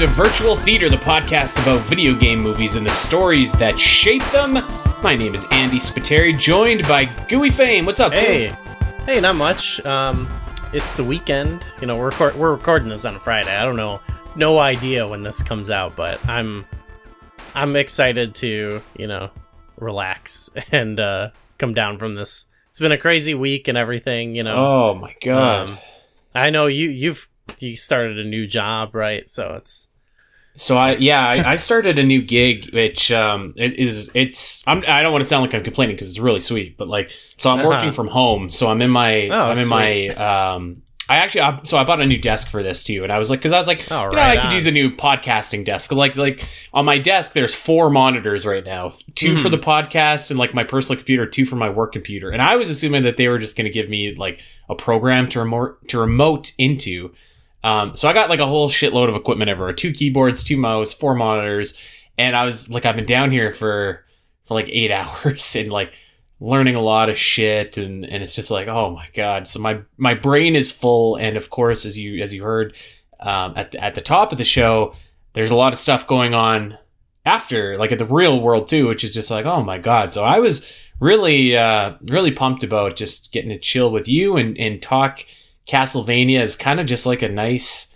to Virtual Theater, the podcast about video game movies and the stories that shape them. My name is Andy Spiteri, joined by Gooey Fame. What's up? Hey, Gooey? hey, not much. Um, it's the weekend. You know, we're record- we're recording this on a Friday. I don't know, no idea when this comes out, but I'm I'm excited to you know relax and uh, come down from this. It's been a crazy week and everything. You know. Oh my god. Um, I know you you've you started a new job, right? So it's So I yeah I, I started a new gig which um it is it's I'm I don't want to sound like I'm complaining because it's really sweet but like so I'm Uh-huh. working from home so I'm in my Oh, I'm in my um I actually I, so I bought a new desk for this too and I was like because I was like Oh, you know right I could use a new podcasting desk like like on my desk there's four monitors right now two for Mhm. the podcast and like my personal computer two for my work computer and I was assuming that they were just going to give me like a program to remote to remote into um, so I got like a whole shitload of equipment everywhere: two keyboards, two mouse, four monitors, and I was like, I've been down here for for like eight hours and like learning a lot of shit, and and it's just like, oh my god! So my my brain is full, and of course, as you as you heard um, at the, at the top of the show, there's a lot of stuff going on after, like at the real world too, which is just like, oh my god! So I was really uh really pumped about just getting to chill with you and and talk Castlevania is kind of just like a nice,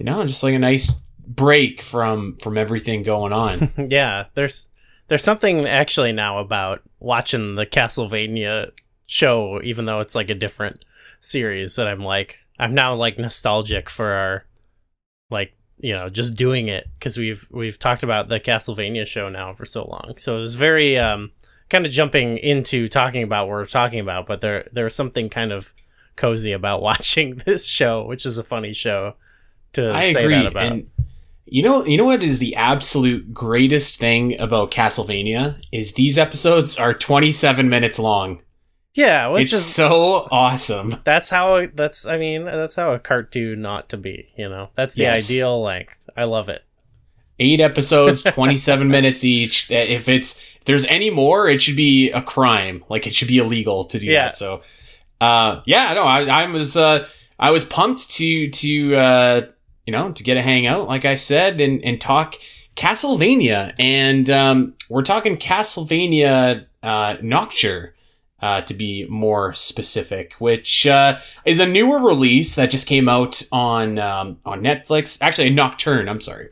you know, just like a nice break from from everything going on. yeah. There's there's something actually now about watching the Castlevania show, even though it's like a different series. That I'm like I'm now like nostalgic for our like you know just doing it because we've we've talked about the Castlevania show now for so long. So it was very um kind of jumping into talking about what we're talking about, but there there was something kind of cozy about watching this show, which is a funny show to I say agree. that about. And you know, you know what is the absolute greatest thing about Castlevania is these episodes are 27 minutes long. yeah, which it's is so awesome. that's how that's I mean that's how a cartoon ought to be. You know, that's the Yes. ideal length. I love it. Eight episodes, 27 minutes each. If it's if there's any more, it should be a crime. Like it should be illegal to do Yeah. that. So, uh, yeah, no, I, I was uh, I was pumped to to uh, you know to get a hangout, like I said, and and talk Castlevania, and um, we're talking Castlevania uh, Nocture. Uh, to be more specific, which uh, is a newer release that just came out on um, on Netflix. Actually, Nocturne. I'm sorry.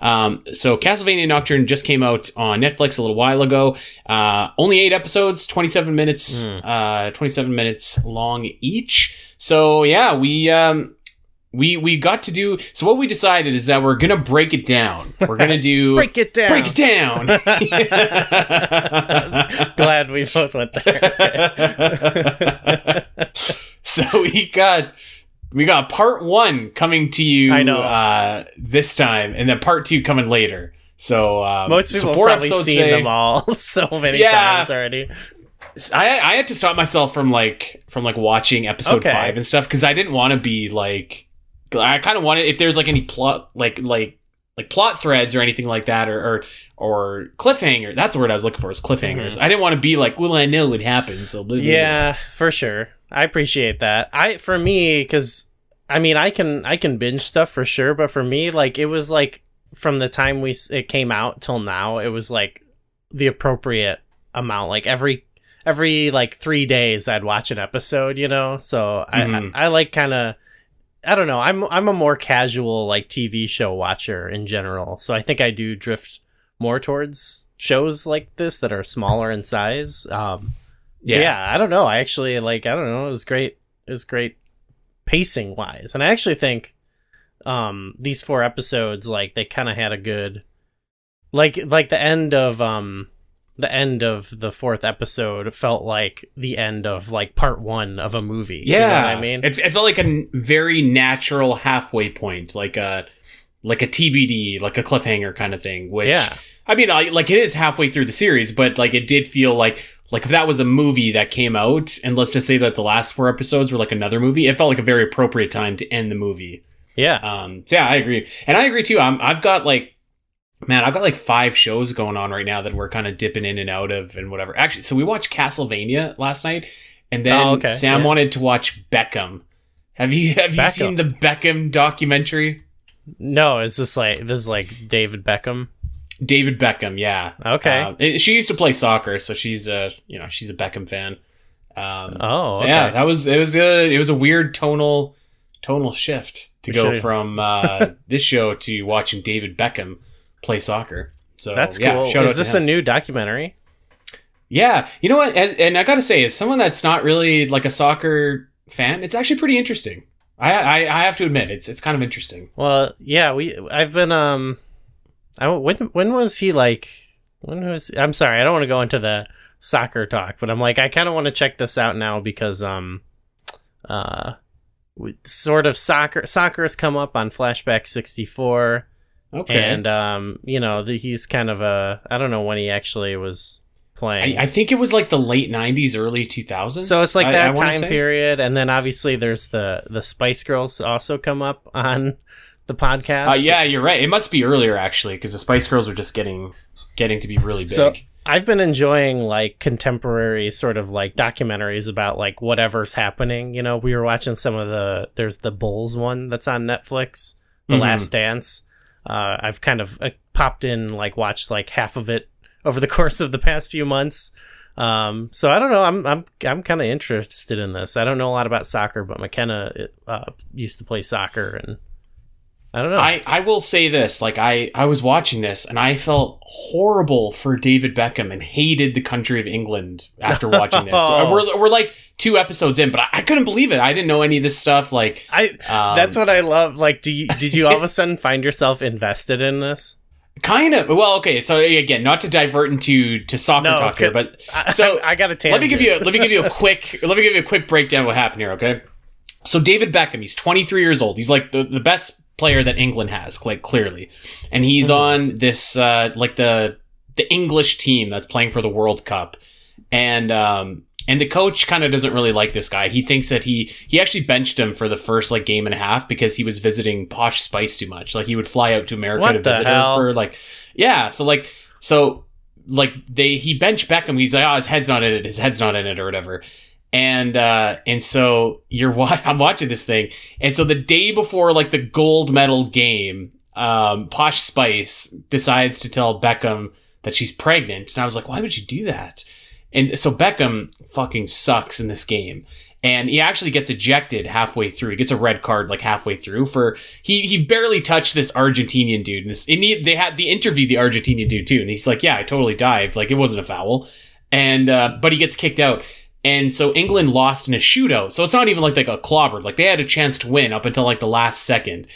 Um, so Castlevania Nocturne just came out on Netflix a little while ago. Uh, only eight episodes, 27 minutes, Mm. uh, 27 minutes long each. So yeah, we, um, we, we got to do, so what we decided is that we're gonna break it down. We're gonna do, Break it down. break it down. Glad we both went there. so we got we got part one coming to you I know. uh this time and then part two coming later so um, Most so people have probably seen today. them all so many Yeah. times already. I, I had to stop myself from like from like watching episode Okay. five and stuff because i didn't want to be like i kind of wanted if there's like any plot like like like plot threads or anything like that or or, or cliffhanger that's the word i was looking for is cliffhangers i didn't want to be like well i know what happens so blah, blah, blah. Yeah, for sure. I appreciate that. I for me cuz I mean, I can I can binge stuff for sure, but for me like it was like from the time we it came out till now, it was like the appropriate amount. Like every every like 3 days I'd watch an episode, you know? So I Mhm. I, I like kind of I don't know. I'm I'm a more casual like TV show watcher in general. So I think I do drift more towards shows like this that are smaller in size. Um yeah. yeah, I don't know. I actually like I don't know, it was great. It was great pacing wise. And I actually think um these four episodes like they kind of had a good like like the end of um the end of the fourth episode felt like the end of like part 1 of a movie. You know Yeah, what I mean? it, it felt like a very natural halfway point, like a like a TBD, like a cliffhanger kind of thing. Which yeah. I mean, I, like it is halfway through the series, but like it did feel like like if that was a movie that came out, and let's just say that the last four episodes were like another movie, it felt like a very appropriate time to end the movie. Yeah. Um, so yeah, I agree, and I agree too. I'm, I've got like, man, I've got like five shows going on right now that we're kind of dipping in and out of and whatever. Actually, so we watched Castlevania last night, and then Oh, okay, Sam yeah. wanted to watch Beckham. Have you have you Beckham. seen the Beckham documentary? No, is this like this is like David Beckham? David Beckham, yeah. Okay. Um, she used to play soccer, so she's a you know she's a Beckham fan. Um, Oh, so yeah, that was it was a it was a weird tonal tonal shift to We go should- from uh, this show to watching David Beckham play soccer. So That's yeah, cool. shout out Is this a new documentary? Yeah, you know what? As, and I got to say, as someone that's not really like a soccer fan, it's actually pretty interesting. I, I I have to admit, it's it's kind of interesting. Well, yeah, we I've been um I when when was he like when was I'm sorry, I don't want to go into the soccer talk, but I'm like I kind of want to check this out now because um uh we, sort of soccer soccer has come up on Flashback 64 Okay. and um you know, the, he's kind of a I don't know when he actually was playing. I, I think it was like the late '90s, early 2000s. So it's like I- I that time period, and then obviously there's the the Spice Girls also come up on the podcast. Uh, yeah, you're right. It must be earlier actually, because the Spice Girls were just getting getting to be really big. So I've been enjoying like contemporary sort of like documentaries about like whatever's happening. You know, we were watching some of the there's the Bulls one that's on Netflix, The Mhm. Last Dance. Uh, I've kind of uh, popped in like watched like half of it over the course of the past few months. Um, so I don't know. I'm I'm I'm kind of interested in this. I don't know a lot about soccer, but McKenna uh, used to play soccer, and I don't know. I, I will say this like I, I was watching this and i felt horrible for david beckham and hated the country of england after watching this Oh. we're, we're like two episodes in but I, I couldn't believe it i didn't know any of this stuff like I um, that's what I love. Like, do you did you all of a sudden find yourself invested in this? kind of well okay so again not to divert into to soccer No, talk here but So, I, I got a let me give you a, let me give you a quick let me give you a quick breakdown of what happened here okay so david beckham he's 23 years old he's like the, the best player that england has like clearly and he's Mhm. on this uh like the the english team that's playing for the world cup and um and the coach kind of doesn't really like this guy. He thinks that he he actually benched him for the first like game and a half because he was visiting Posh Spice too much. Like he would fly out to America What to visit hell? her for like yeah. So like so like they he benched Beckham. He's like oh his head's not in it. His head's not in it or whatever. And uh and so you're wa- I'm watching this thing. And so the day before like the gold medal game, um Posh Spice decides to tell Beckham that she's pregnant. And I was like, why would you do that? And so Beckham fucking sucks in this game. And he actually gets ejected halfway through. He gets a red card like halfway through for he he barely touched this Argentinian dude. And, this, and he, they had the interview the Argentinian dude too, and he's like, "Yeah, I totally dived. Like it wasn't a foul." And uh, but he gets kicked out. And so England lost in a shootout. So it's not even like they got clobbered. Like they had a chance to win up until like the last second.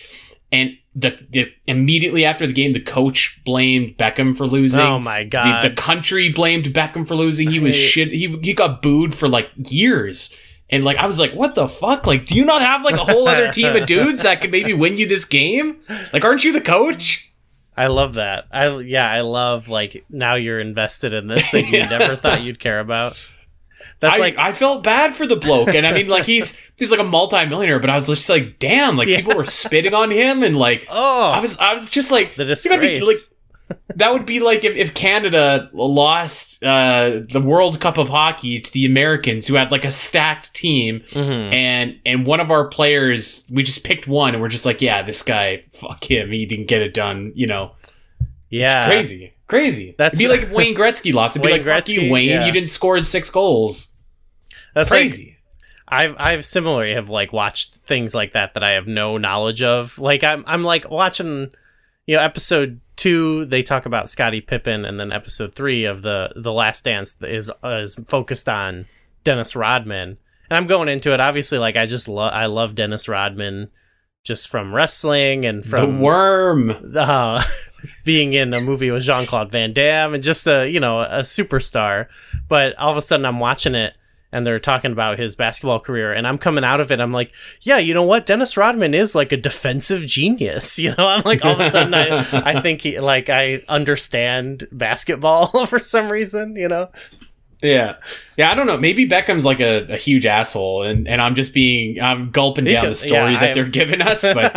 And the, the immediately after the game, the coach blamed Beckham for losing. Oh my god! the country blamed Beckham for losing. He was shit. He he got booed for like years. And like I was like, what the fuck? Like, do you not have like a whole other team of dudes that could maybe win you this game? Like, aren't you the coach? I love that. I yeah, I love like now you're invested in this thing you never thought you'd care about. That's I, like I felt bad for the bloke, and I mean, like he's he's like a multimillionaire, but I was just like, damn, like Yeah. people were spitting on him, and like oh I was I was just like, the gotta be, disgrace. like, that would be like if, if Canada lost uh, the World Cup of hockey to the Americans, who had like a stacked team, Mhm. and and one of our players, we just picked one, and we're just like, yeah, this guy, fuck him, he didn't get it done. You know, yeah, it's crazy, crazy. That's- It'd be like if Wayne Gretzky lost. It'd Wayne be like, fuck you, Wayne, yeah. you didn't score six goals. That's like crazy. I've I've similarly have like watched things like that that I have no knowledge of. Like I'm I'm like watching, you know, episode two they talk about Scottie Pippen, and then episode three of the the Last Dance is uh, is focused on Dennis Rodman, and I'm going into it obviously like I just love I love Dennis Rodman just from wrestling and from the worm. uh, being in a movie with Jean Claude Van Damme and just a you know a superstar. But all of a sudden, I'm watching it and they're talking about his basketball career, and I'm coming out of it. I'm like, yeah, you know what? Dennis Rodman is like a defensive genius. You know, I'm like all of a sudden, I I think he like I understand basketball for some reason. You know, Yeah, yeah. I don't know. Maybe Beckham's like a, a huge asshole, and, and I'm just being I'm gulping down the story yeah, that I- they're giving us. But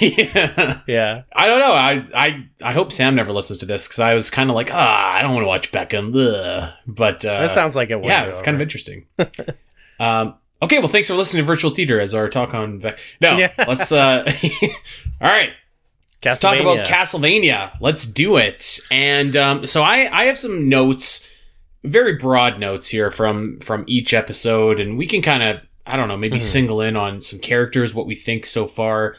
yeah. yeah. I don't know. I I I hope Sam never listens to this because I was kind of like, ah, I don't want to watch Beckham. Ugh. But uh, That sounds like it. yeah, it's kind of interesting. um, okay, well, thanks for listening to Virtual Theater as our talk on. Beck- no, Yeah. let's. Uh, all right, Let's talk about Castlevania. Let's do it. And um, so I, I have some notes, very broad notes here from from each episode, and we can kind of I don't know maybe mm-hmm. single in on some characters, what we think so far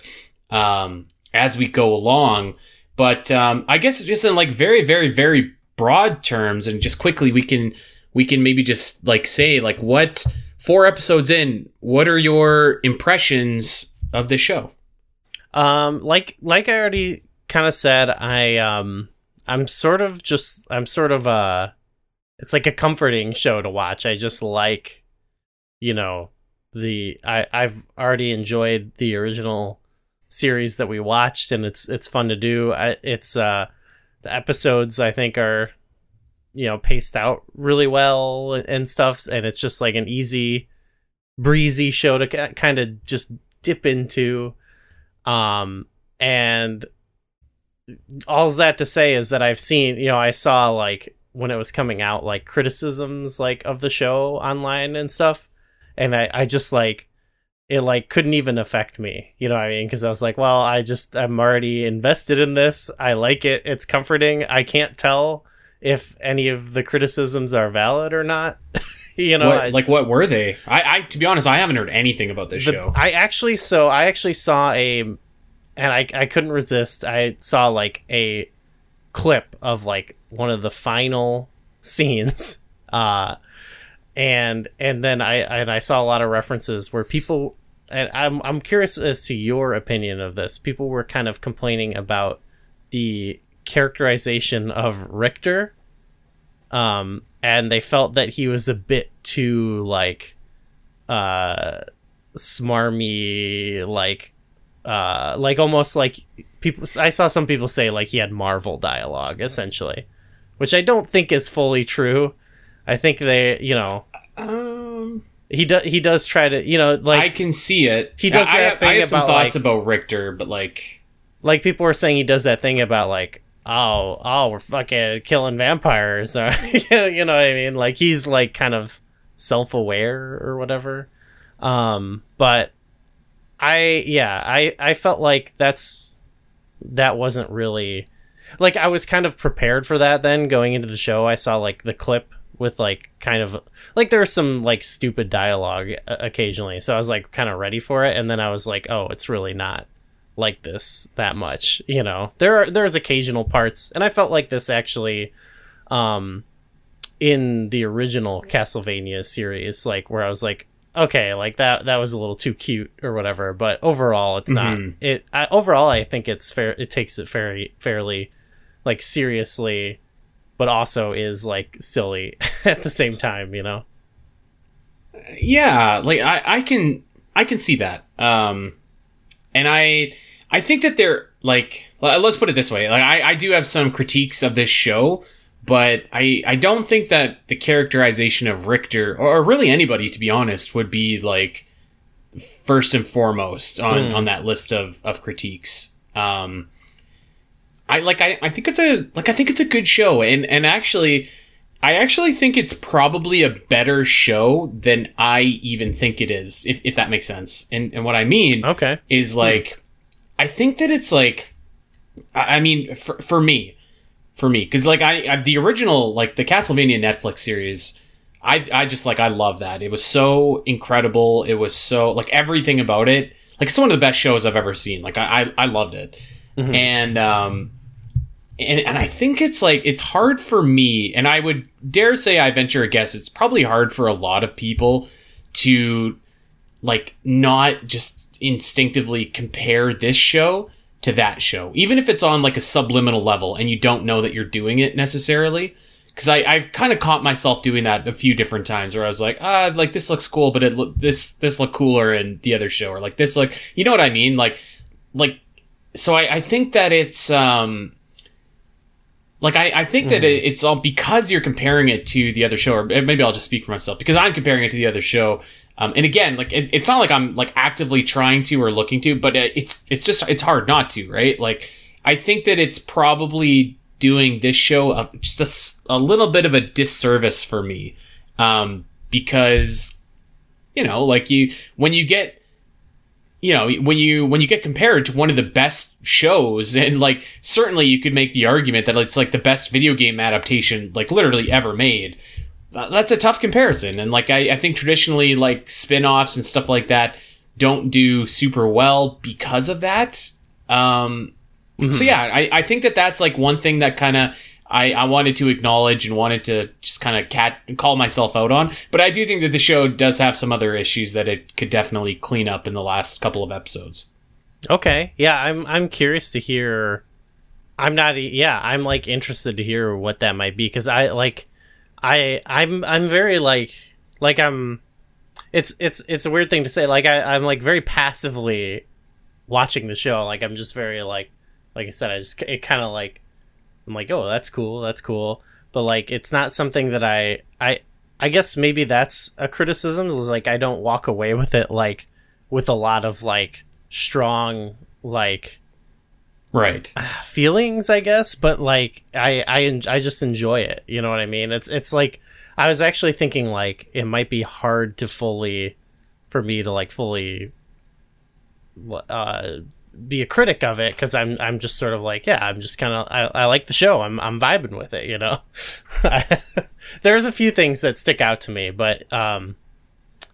um, as we go along. But um, I guess just in like very very very broad terms, and just quickly we can we can maybe just like say like what four episodes in, what are your impressions of this show? Um, like like I already kind of said, I um I'm sort of just I'm sort of uh it's like a comforting show to watch. I just like you know the I I've already enjoyed the original series that we watched and it's it's fun to do. I, it's uh the episodes I think are you know paced out really well and stuff and it's just like an easy breezy show to kind of just dip into um, and all that to say is that I've seen, you know, I saw like when it was coming out, like criticisms like of the show online and stuff, and I, I just like it like couldn't even affect me, you know what I mean? Because I was like, well, I just I'm already invested in this. I like it. It's comforting. I can't tell if any of the criticisms are valid or not. you know, what, I, like what were they? I, I, to be honest, I haven't heard anything about this the, show. I actually, so I actually saw a, and I, I couldn't resist. I saw like a clip of like one of the final scenes, uh, and and then I and I saw a lot of references where people, and I'm I'm curious as to your opinion of this. People were kind of complaining about the characterization of Richter um, and they felt that he was a bit too like uh smarmy like uh like almost like people I saw some people say like he had Marvel dialogue essentially which I don't think is fully true I think they you know um he does he does try to you know like I can see it he does that I, thing I have about some thoughts like, about Richter but like like people were saying he does that thing about like oh, oh, we're fucking killing vampires. You know what I mean? Like he's like kind of self-aware or whatever. Um, but I, yeah, I, I felt like that's, that wasn't really, like I was kind of prepared for that then going into the show. I saw like the clip with like kind of like there was some like stupid dialogue occasionally. So I was like kind of ready for it. And then I was like, oh, it's really not like this that much. You know, there are there's occasional parts, and I felt like this actually, um, in the original Castlevania series, like where I was like, okay, like that that was a little too cute or whatever. But overall, it's not. Mm-hmm. It I, overall, I think it's fair. It takes it very fairly, like seriously, but also is like silly at the same time. You know. Yeah, like I I can I can see that. Um, and I I think that they're like let's put it this way. Like I, I do have some critiques of this show, but I I don't think that the characterization of Richter or really anybody to be honest would be like first and foremost on mm. on that list of of critiques. Um I like I, I think it's a like I think it's a good show and and actually I actually think it's probably a better show than I even think it is, if, if that makes sense. And and what I mean okay. is like I think that it's like, I mean, for, for me, for me, because like I, I, the original like the Castlevania Netflix series, I I just like I love that. It was so incredible. It was so like everything about it. Like it's one of the best shows I've ever seen. Like I I, I loved it, mm-hmm. and um, and and I think it's like it's hard for me, and I would dare say I venture a guess. It's probably hard for a lot of people to like not just instinctively compare this show to that show, even if it's on like a subliminal level and you don't know that you're doing it necessarily. Because I I've kind of caught myself doing that a few different times where I was like ah like this looks cool, but it look this this look cooler in the other show or like this look you know what I mean like like so I I think that it's um like I, I think that it, it's all because you're comparing it to the other show, or maybe I'll just speak for myself because I'm comparing it to the other show. Um, and again, like it, it's not like I'm like actively trying to or looking to, but it's it's just it's hard not to, right? Like I think that it's probably doing this show a, just a, a little bit of a disservice for me, um, because you know, like you when you get you know when you when you get compared to one of the best shows and like certainly you could make the argument that it's like the best video game adaptation like literally ever made that's a tough comparison and like I, I think traditionally like spin-offs and stuff like that don't do super well because of that um mm-hmm. so yeah I, I think that that's like one thing that kind of I, I wanted to acknowledge and wanted to just kind of cat call myself out on. But I do think that the show does have some other issues that it could definitely clean up in the last couple of episodes. Okay, yeah, I'm I'm curious to hear. I'm not. Yeah, I'm like interested to hear what that might be because I like, I I'm I'm very like like I'm. It's it's it's a weird thing to say. Like I I'm like very passively watching the show. Like I'm just very like like I said. I just it kind of like I'm like, oh, that's cool, that's cool. But like, it's not something that I I I guess maybe that's a criticism. Is like I don't walk away with it like with a lot of like strong like right. feelings i guess but like i i i just enjoy it. You know what i mean? It's it's like i was actually thinking like it might be hard to fully for me to like fully uh be a critic of it because I'm I'm just sort of like yeah I'm just kind of I, I like the show. I'm I'm vibing with it you know? There's a few things that stick out to me but um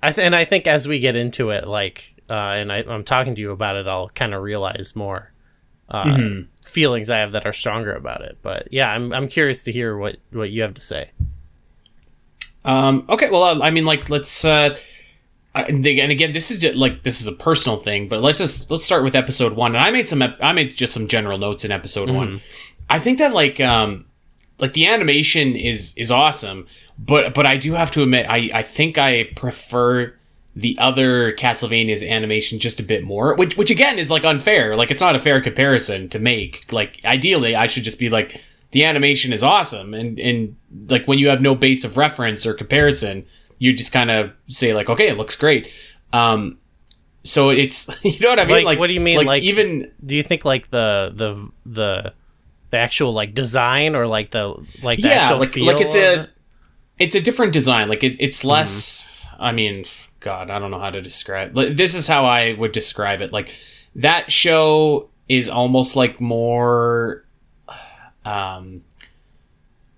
I th- and I think as we get into it like uh and I, I'm talking to you about it I'll kind of realize more uh mm-hmm. feelings I have that are stronger about it but yeah I'm I'm curious to hear what what you have to say um okay well I mean like let's uh and again, this is just like this is a personal thing, but let's just let's start with episode one. And I made some I made just some general notes in episode mm-hmm. one. I think that like um like the animation is is awesome, but but I do have to admit I I think I prefer the other Castlevania's animation just a bit more, which which again is like unfair. Like it's not a fair comparison to make. Like ideally, I should just be like the animation is awesome, and and like when you have no base of reference or comparison you just kind of say like, okay, it looks great. Um, so it's you know what I mean? Like, like what do you mean? Like, like, even do you think like the the the the actual like design or like the like the yeah, like like it's a it? it's a different design. Like it, it's less. Mm-hmm. I mean, God, I don't know how to describe. Like, this is how I would describe it. Like that show is almost like more, um,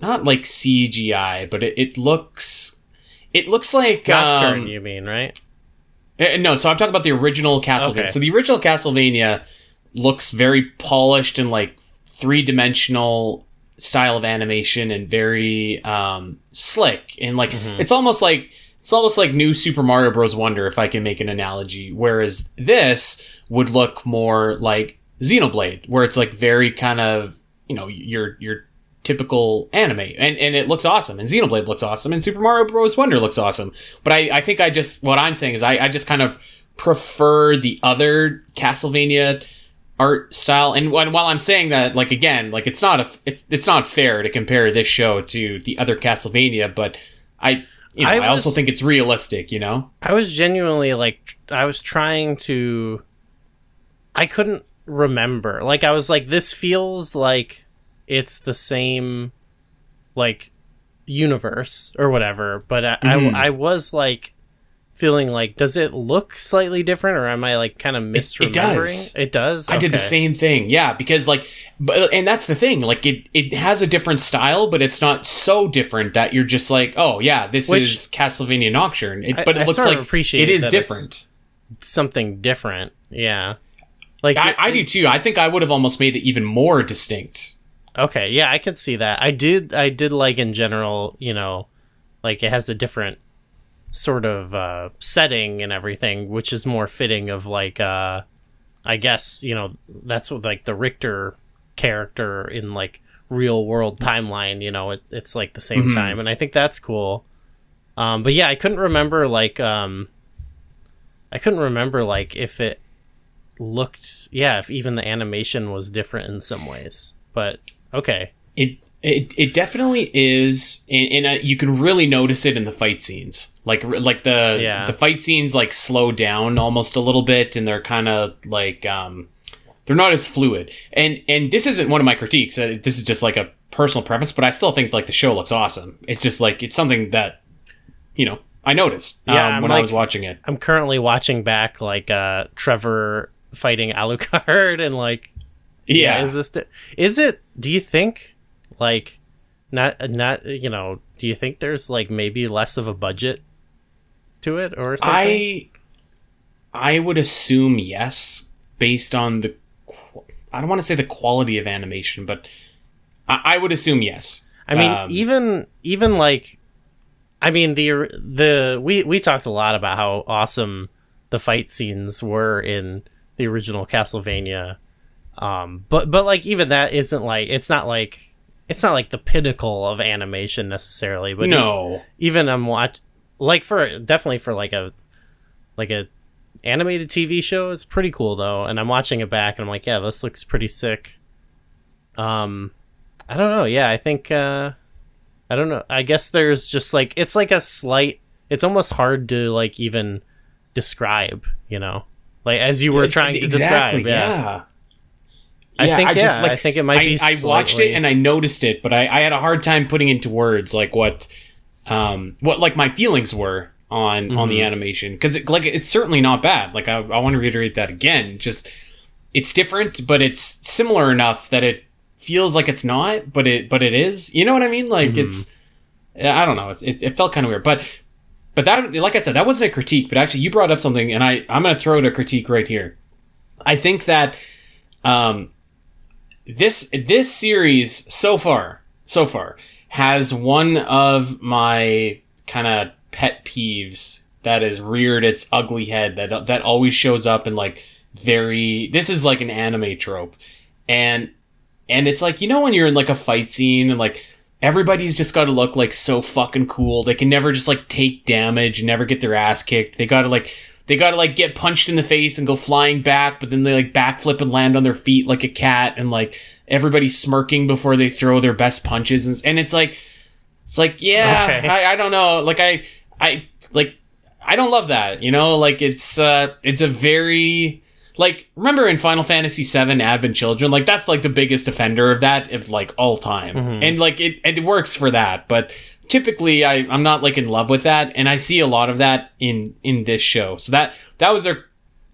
not like CGI, but it, it looks it looks like Nocturne. Um, you mean right? Uh, no, so I'm talking about the original Castlevania. Okay. So the original Castlevania looks very polished and like three dimensional style of animation and very um, slick and like mm-hmm. it's almost like it's almost like new Super Mario Bros. Wonder if I can make an analogy. Whereas this would look more like Xenoblade, where it's like very kind of you know you're you're typical anime and, and it looks awesome and xenoblade looks awesome and super mario bros wonder looks awesome but i, I think i just what i'm saying is I, I just kind of prefer the other castlevania art style and when, while i'm saying that like again like it's not a it's it's not fair to compare this show to the other castlevania but i you know, I, was, I also think it's realistic you know i was genuinely like i was trying to i couldn't remember like i was like this feels like it's the same like universe or whatever but I, mm-hmm. I, I was like feeling like does it look slightly different or am i like kind of misremembering it, does. It does? Okay. i did the same thing. Yeah because like but and that's the thing. Like it it has a different style but it's not so different that you're just like oh yeah this Which, is castlevania nocturne. It, but it I looks like appreciate it is different. something different yeah. Like I, it, I do too. I think i would have almost made it even more distinct. Okay, yeah, I could see that. I did I did like in general, you know, like it has a different sort of uh setting and everything, which is more fitting of like uh I guess, you know, that's what like the Richter character in like real world timeline, you know, it, it's like the same mm-hmm. time and I think that's cool. Um but yeah, I couldn't remember like um I couldn't remember like if it looked yeah, if even the animation was different in some ways. But Okay. It it, it definitely is, and, and uh, you can really notice it in the fight scenes. Like like the yeah. the fight scenes like slow down almost a little bit, and they're kind of like um, they're not as fluid. And and this isn't one of my critiques. Uh, this is just like a personal preference, but I still think like the show looks awesome. It's just like it's something that you know I noticed um, Yeah, I'm when I was watching it. I'm currently watching back like uh Trevor fighting Alucard and like Yeah, is this the, is it do you think like not not you know do you think there's like maybe less of a budget to it or something I I would assume yes, based on the. I don't want to say the quality of animation, but I, I would assume yes. I mean Um, even even like I mean the the we we talked a lot about how awesome the fight scenes were in the original Castlevania um but but like even that isn't like it's not like it's not like the pinnacle of animation necessarily but no, even I'm watch like for definitely for like a like a animated TV show. It's pretty cool though, and I'm watching it back and I'm like, yeah, this looks pretty sick. Um, I don't know. Yeah, I think uh, I don't know. I guess there's just like it's like a slight. It's almost hard to like even describe. You know, like as you were trying to Exactly, describe. Yeah. yeah. I Yeah, think I yeah. just, like, I think it might I, be. I watched it and I noticed it, but I, I had a hard time putting into words like what, um, what like my feelings were on on Mm-hmm. the animation because it, like it's certainly not bad. Like I, I want to reiterate that again. Just it's different, but it's similar enough that it feels like it's not, but it but it is. You know what I mean? Like Mm-hmm. it's I don't know. It's, it it felt kind of weird, but but that like I said, that wasn't a critique. But actually, you brought up something, and I I'm going to throw out a critique right here. I think that um this this series so far so far has one of my kind of pet peeves that has reared its ugly head that that always shows up in like very this is like an anime trope. And and it's like you know when you're in like a fight scene and like everybody's just got to look like so fucking cool. They can never just like take damage never get their ass kicked. They got to like they got to like get punched in the face and go flying back but then they like backflip and land on their feet like a cat and like everybody's smirking before they throw their best punches and, and it's like it's like yeah Okay. I, I don't know like i i like i don't love that you know like it's uh it's a very like remember in final fantasy VII, advent children like that's like the biggest offender of that of like all time Mhm. and like it, it works for that but typically I, i'm not like in love with that and i see a lot of that in in this show so that that was a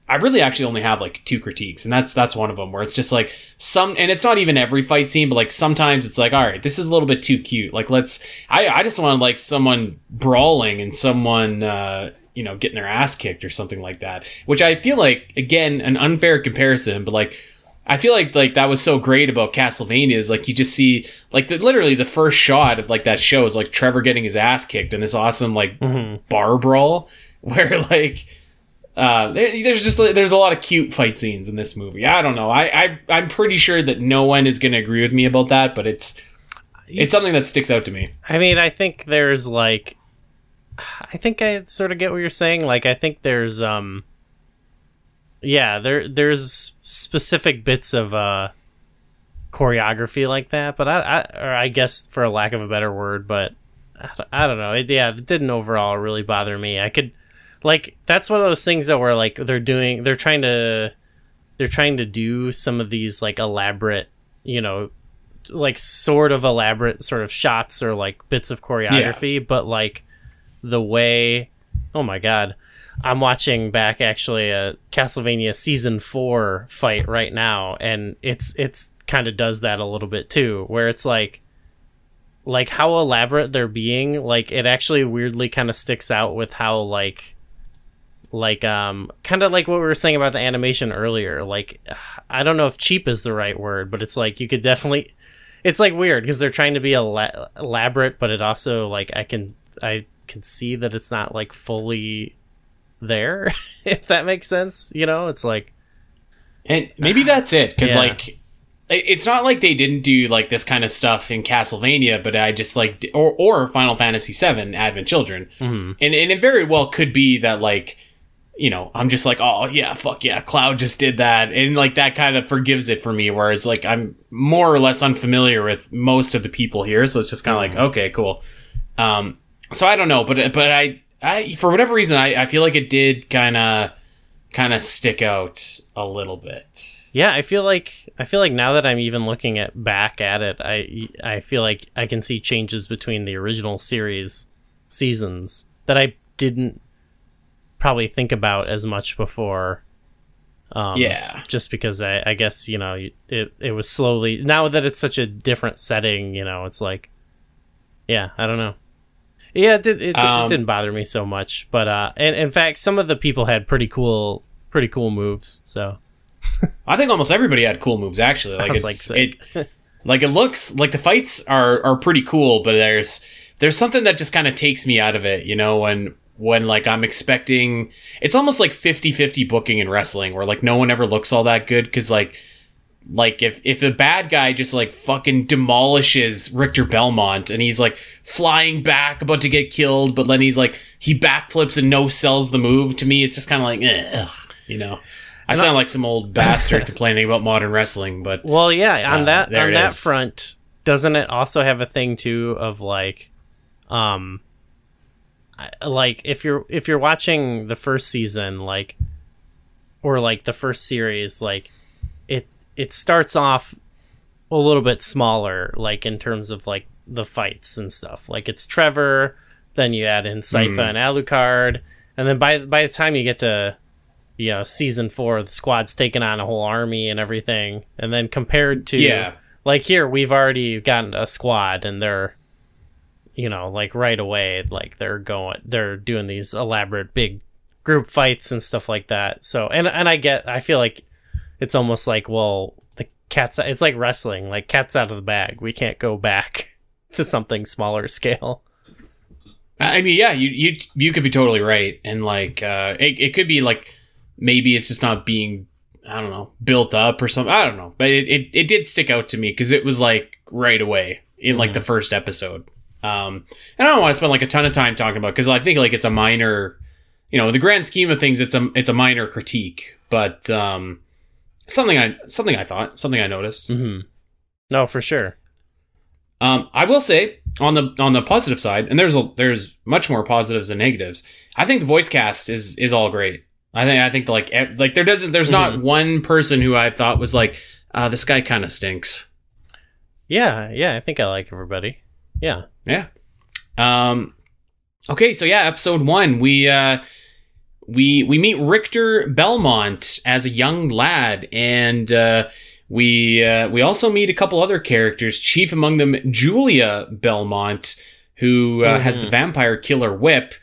I really actually only have like two critiques, and that's that's one of them where it's just like some, and it's not even every fight scene, but like sometimes it's like, all right, this is a little bit too cute. Like let's, I I just want like someone brawling and someone, uh, you know, getting their ass kicked or something like that. Which I feel like again an unfair comparison, but like I feel like like that was so great about Castlevania is like you just see like the, literally the first shot of like that show is like Trevor getting his ass kicked in this awesome like Mhm. bar brawl where like uh there, there's just there's a lot of cute fight scenes in this movie. I don't know. I, I I'm pretty sure that no one is going to agree with me about that, but it's it's something that sticks out to me. I mean, I think there's like, I think I sort of get what you're saying. Like, I think there's, um, yeah, there there's specific bits of uh choreography like that, but I, I or I guess for a lack of a better word, but I, don't- I don't know. It, yeah, it didn't overall really bother me. I could, like, that's one of those things that where like they're doing, they're trying to, they're trying to do some of these like elaborate, you know, like sort of elaborate sort of shots or like bits of choreography, but like the way oh my god. I'm watching back actually a Castlevania season 4 fight right now and it's it's kind of does that a little bit too where it's like like how elaborate they're being like it actually weirdly kind of sticks out with how like like um kind of like what we were saying about the animation earlier like i don't know if cheap is the right word but it's like you could definitely it's like weird because they're trying to be ela- elaborate but it also like i can i can see that it's not like fully there if that makes sense you know? It's like And maybe that's it because Yeah. like it's not like they didn't do like this kind of stuff in Castlevania, but I just like or or Final Fantasy VII Advent Children, mhm. and and it very well could be that like you know I'm just like oh yeah fuck yeah Cloud just did that. And like that kind of forgives it for me whereas like I'm more or less unfamiliar with most of the people here so it's just kind of like okay cool. Um so I don't know but but I I for whatever reason I I feel like it did kind of kind of stick out a little bit Yeah, I feel like I feel like now that I'm even looking at back at it, I I feel like I can see changes between the original series seasons that I didn't probably think about as much before. Um, yeah. just because I, I guess you know it it was slowly now that it's such a different setting you know it's like yeah I don't know yeah it did it, Um, it didn't bother me so much but uh and in fact some of the people had pretty cool pretty cool moves so I think almost everybody had cool moves actually. Like it's like it, like it looks like the fights are are pretty cool, but there's there's something that just kind of takes me out of it, you know, when when like I'm expecting it's almost like 50-50 booking in wrestling where like no one ever looks all that good cuz like like if if a bad guy just like fucking demolishes Richter Belmont and he's like flying back about to get killed but then he's like he backflips and no sells the move to me it's just kind of like eh, you know I sound like some old bastard complaining about modern wrestling but well yeah on Uh, that on that is. front doesn't it also have a thing too of like um like if you're if you're watching the first season like or like the first series like it starts off a little bit smaller like in terms of like the fights and stuff. Like it's trevor then you add in Sypha Mhm. and alucard and then by by the time you get to you know season four the squad's taken on a whole army and everything and then compared to yeah. like here we've already gotten a squad and they're you know like right away like they're going they're doing these elaborate big group fights and stuff like that. So and and i get i feel like it's almost like well the cat's it's like wrestling like cat's out of the bag. We can't go back to something smaller scale. I mean, yeah, you you you could be totally right, and like uh, it it could be like maybe it's just not being I don't know built up or something. I don't know, but it it, it did stick out to me because it was like right away in like the first episode. Um, and I don't want to spend like a ton of time talking about because I think like it's a minor, you know, the grand scheme of things, it's a it's a minor critique, but um, something I something I thought something I noticed. mm-hmm. no for sure Um, I will say on the on the positive side, and there's a, there's much more positives than negatives. I think the voice cast is is all great. I think I think like like there doesn't there's not one person who I thought was like uh, this guy kind of stinks. yeah yeah i think i like everybody yeah Yeah. Um. Okay, so yeah, episode one, we uh, we we meet Richter Belmont as a young lad, and uh, we uh, we also meet a couple other characters. Chief among them, Julia Belmont, who uh, has the Mhm. vampire killer whip,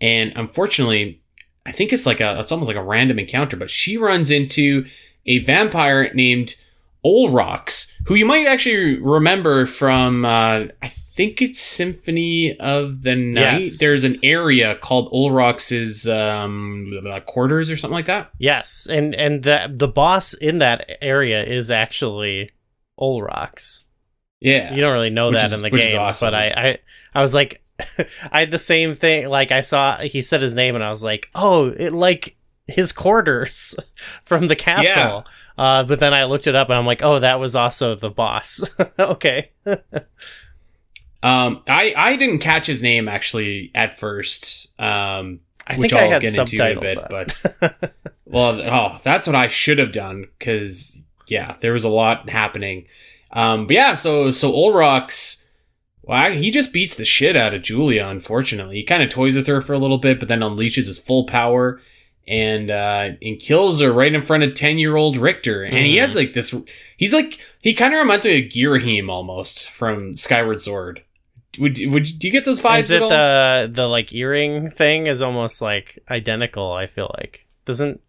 and unfortunately, I think it's like a it's almost like a random encounter, but she runs into a vampire named Olrox, who you might actually remember from uh, I think it's Symphony of the Night. Yes. There's an area called Olrox's um, quarters or something like that. yes and and the the boss in that area is actually Olrox. Yeah, you don't really know that is- in the game awesome. but I, I i was like i had the same thing like i saw he said his name and i was like oh it like his quarters from the castle uh but then i looked it up and i'm like oh that was also the boss okay Um, I I didn't catch his name actually at first. Um, i which think i I'll had get into in a bit, but well, oh, that's what I should have done because yeah, there was a lot happening. Um, but yeah, so so Olrox, well, I- he just beats the shit out of Julia. Unfortunately, he kind of toys with her for a little bit, but then unleashes his full power and uh, and kills her right in front of ten year old Richter. And he Mhm. has like this. He's like he kind of reminds me of Ghirahim almost from Skyward Sword. Would would do you get those vibes? is it the the like earring thing is almost like identical i feel like doesn't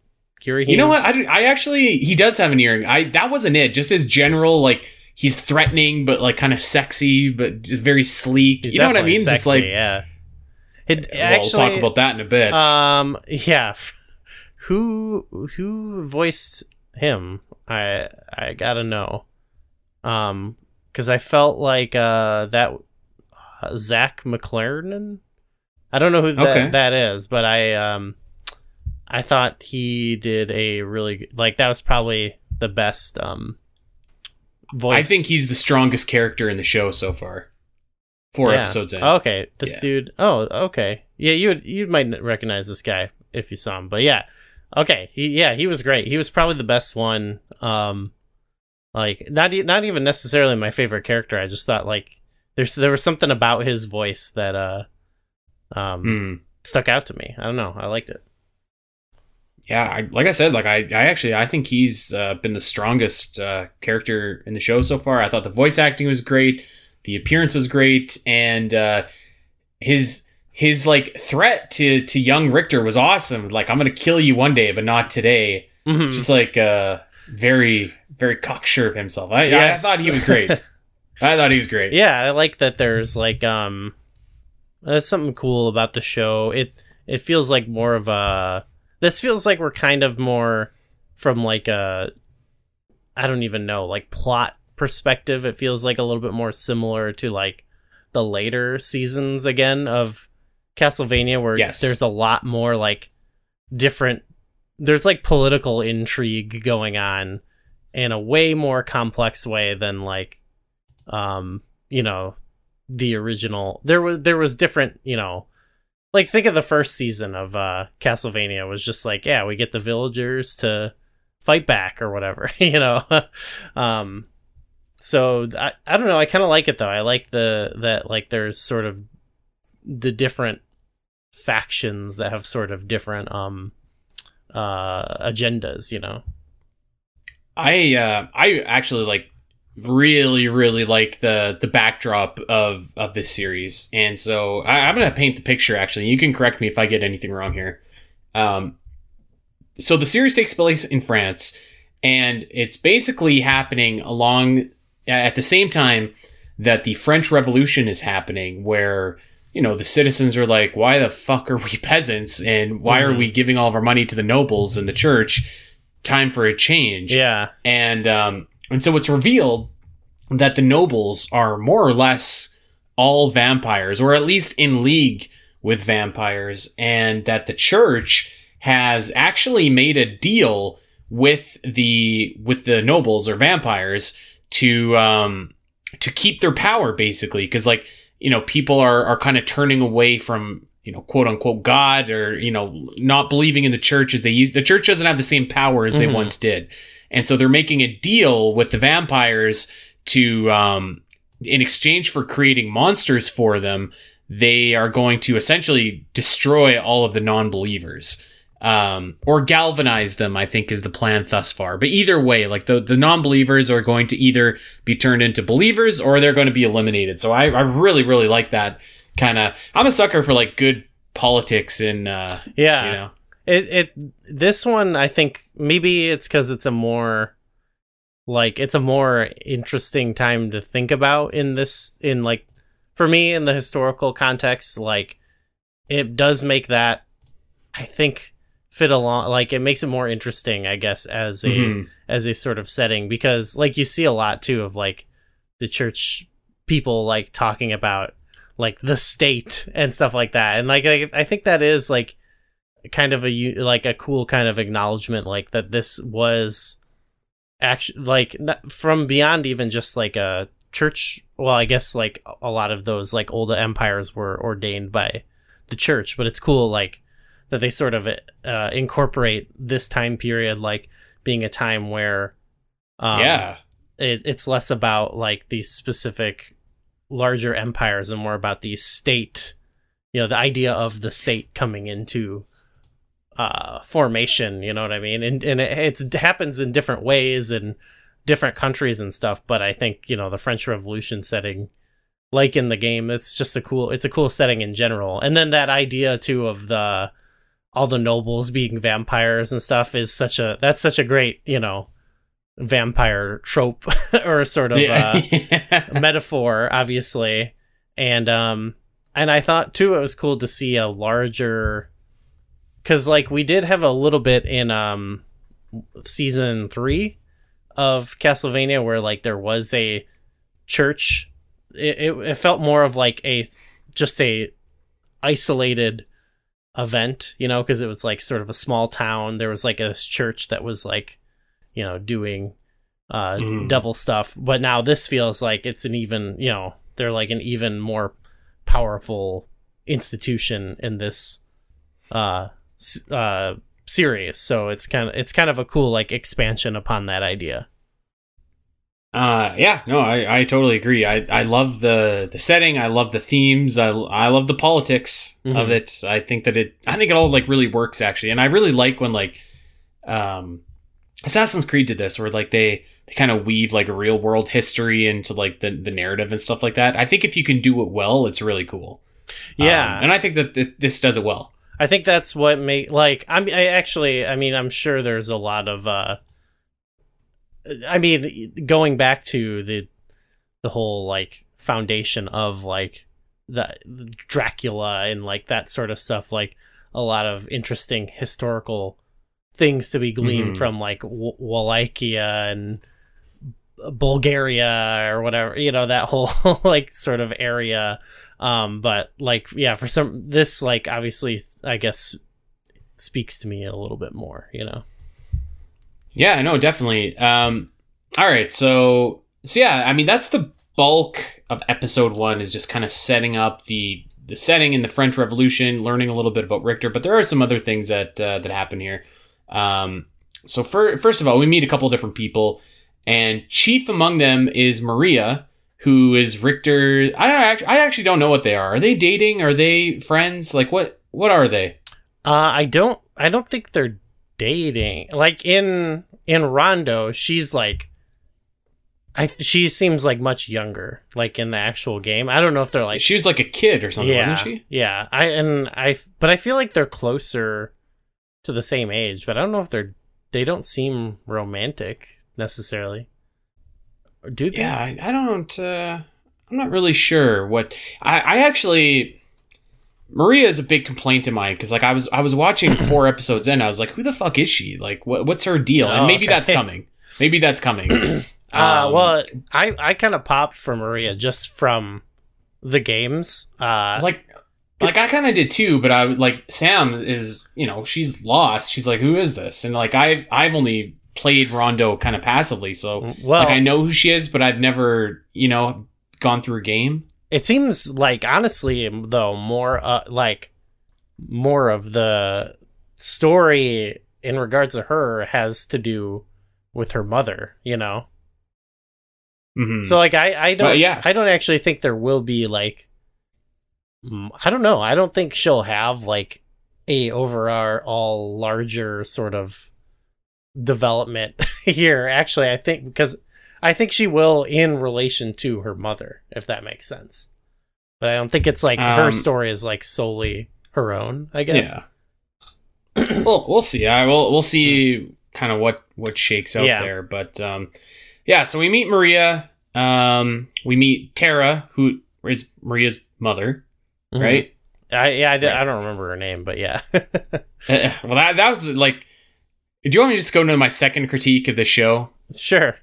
Ghirahim. You know what? I, I actually he does have an earring. I that wasn't it. Just his general like he's threatening but like kind of sexy but very sleek. He's you know what I mean? Just like yeah it well, actually we'll talk about that in a bit. Um. Yeah. Who who voiced him? I I gotta know. Um, because I felt like uh that uh, Zahn McClarnon. I don't know who that Okay. that is, but I um I thought he did a really good, like that was probably the best um voice. I think he's the strongest character in the show so far. Four Yeah. episodes in. Okay, this Yeah. dude. Oh, okay. Yeah, you you might recognize this guy if you saw him. But yeah, okay. He yeah he was great. He was probably the best one. Um, like not e- not even necessarily my favorite character. I just thought like there's there was something about his voice that uh um Hmm. stuck out to me. I don't know. I liked it. Yeah, I, like I said, like I, I actually I think he's uh, been the strongest uh, character in the show so far. I thought the voice acting was great, the appearance was great, and uh, his his like threat to to young Richter was awesome. Like I'm gonna kill you one day, but not today. Mhm. Just like uh, very very cocksure of himself. I, Yes. I thought he was great. I thought he was great. yeah, I like that. There's like um, that's something cool about the show. It it feels like more of a. This feels like we're kind of more from like a. I don't even know, like plot perspective. It feels like a little bit more similar to like the later seasons again of Castlevania, where Yes. there's a lot more like different. There's like political intrigue going on in a way more complex way than like um you know the original there was there was different you know like think of the first season of uh castlevania was just like yeah we get the villagers to fight back or whatever you know um so i, I don't know i kind of like it though i like the that like there's sort of the different factions that have sort of different um uh agendas you know I uh, I actually like really really like the the backdrop of of this series, and so I, I'm gonna paint the picture. Actually, you can correct me if I get anything wrong here. Um, so the series takes place in France, and it's basically happening along at the same time that the French Revolution is happening, where you know the citizens are like, "Why the fuck are we peasants? And why are Mhm. we giving all of our money to the nobles and the church?" Time for a change yeah and um, and so it's revealed that the nobles are more or less all vampires, or at least in league with vampires, and that the church has actually made a deal with the with the nobles or vampires to um, to keep their power, basically, because like you know people are are kind of turning away from you know quote unquote god or you know not believing in the church as they use the church doesn't have the same power as they Mhm. once did and so they're making a deal with the vampires to um in exchange for creating monsters for them they are going to essentially destroy all of the non-believers um, or galvanize them i think is the plan thus far. But either way like the, the non-believers are going to either be turned into believers or they're going to be eliminated. So i, I really really like that kind of i'm a sucker for like good politics and uh yeah. you know. It it this one I think maybe it's because it's a more like it's a more interesting time to think about in this in like for me in the historical context like it does make that I think fit along like it makes it more interesting I guess as a Mhm. as a sort of setting because like you see a lot too of like the church people like talking about like the state and stuff like that and like I, I think that is like kind of a like a cool kind of acknowledgement like that this was actually like from beyond even just like a church well i guess like a lot of those like old empires were ordained by the church but it's cool like that they sort of uh, incorporate this time period like being a time where um, yeah. it, it's less about like these specific larger empires and more about the state you know the idea of the state coming into uh formation you know what i mean? And and it, it's, it happens in different ways in different countries and stuff but i think you know the french revolution setting like in the game it's just a cool it's a cool setting in general. And then that idea too of the all the nobles being vampires and stuff is such a that's such a great you know vampire trope or sort of uh, metaphor obviously. And um and i thought too it was cool to see a larger because like we did have a little bit in um season three of castlevania where like there was a church. It, it, it felt more of like a just a isolated event you know because it was like sort of a small town. There was like a church that was like you know doing uh Mhm. devil stuff. But now this feels like it's an even you know they're like an even more powerful institution in this uh uh series. So it's kind of it's kind of a cool like expansion upon that idea Uh, yeah, no, I, I totally agree. I, I love the the setting. I love the themes. I, I love the politics Mhm. of it. I think that it I think it all like really works actually, and I really like when like um Assassin's Creed did this, where like they they kind of weave like real world history into like the the narrative and stuff like that. I think if you can do it well, it's really cool. Yeah, Um, and I think that th- this does it well. I think that's what make like I'm I actually I mean I'm sure there's a lot of uh I mean going back to the the whole like foundation of like the Dracula and like that sort of stuff like a lot of interesting historical things to be gleaned Mhm. from like w- Wallachia and Bulgaria or whatever you know that whole like sort of area um but like yeah for some this like obviously i guess speaks to me a little bit more you know Yeah, no, definitely. Um, all right, so so yeah, I mean that's the bulk of episode one is just kind of setting up the the setting in the French Revolution, learning a little bit about Richter, but there are some other things that uh, that happen here. Um, so for, first of all, we meet a couple different people, and chief among them is Maria, who is Richter. I I actually don't know what they are. Are they dating? Are they friends? Like what what are they? uh i don't i don't think they're dating like in in rondo she's like i she seems like much younger like in the actual game i don't know if they're like she was like a kid or something, yeah wasn't she? yeah i and i but i feel like they're closer to the same age but i don't know if they're they don't seem romantic necessarily do they Yeah, I, I don't. Uh, I'm not really sure what. I, I actually. Maria is a big complaint of mine because, like, I was I was watching four episodes in. I was like, "Who the fuck is she? Like, what what's her deal?" Oh, and maybe okay. that's coming. Maybe that's coming. Uh, Um, well, I I kind of popped for Maria just from the games. Uh, like, like I kind of did too. But I like Sam is, you know, she's lost. She's like, "Who is this?" And like, I I've only played Rondo kind of passively, so well, like I know who she is, but I've never, you know, gone through a game. It seems like honestly though more uh, like more of the story in regards to her has to do with her mother. You know, Mhm. so like I I don't yeah. I don't actually think there will be like I don't know. I don't think she'll have like a overall larger sort of development here. Actually, I think because I think she will in relation to her mother, if that makes sense. But I don't think it's like her Um, story is like solely her own. I guess. Yeah. well, we'll see. I will. We'll see kind of what what shakes out Yeah. there. But um, yeah. So we meet Maria. Um, we meet Tara, who is Maria's mother, Mhm. right? I yeah I, Right. I don't remember her name, but yeah. Uh, well, that that was like. Do you want me to just go into my second critique of the show? sure.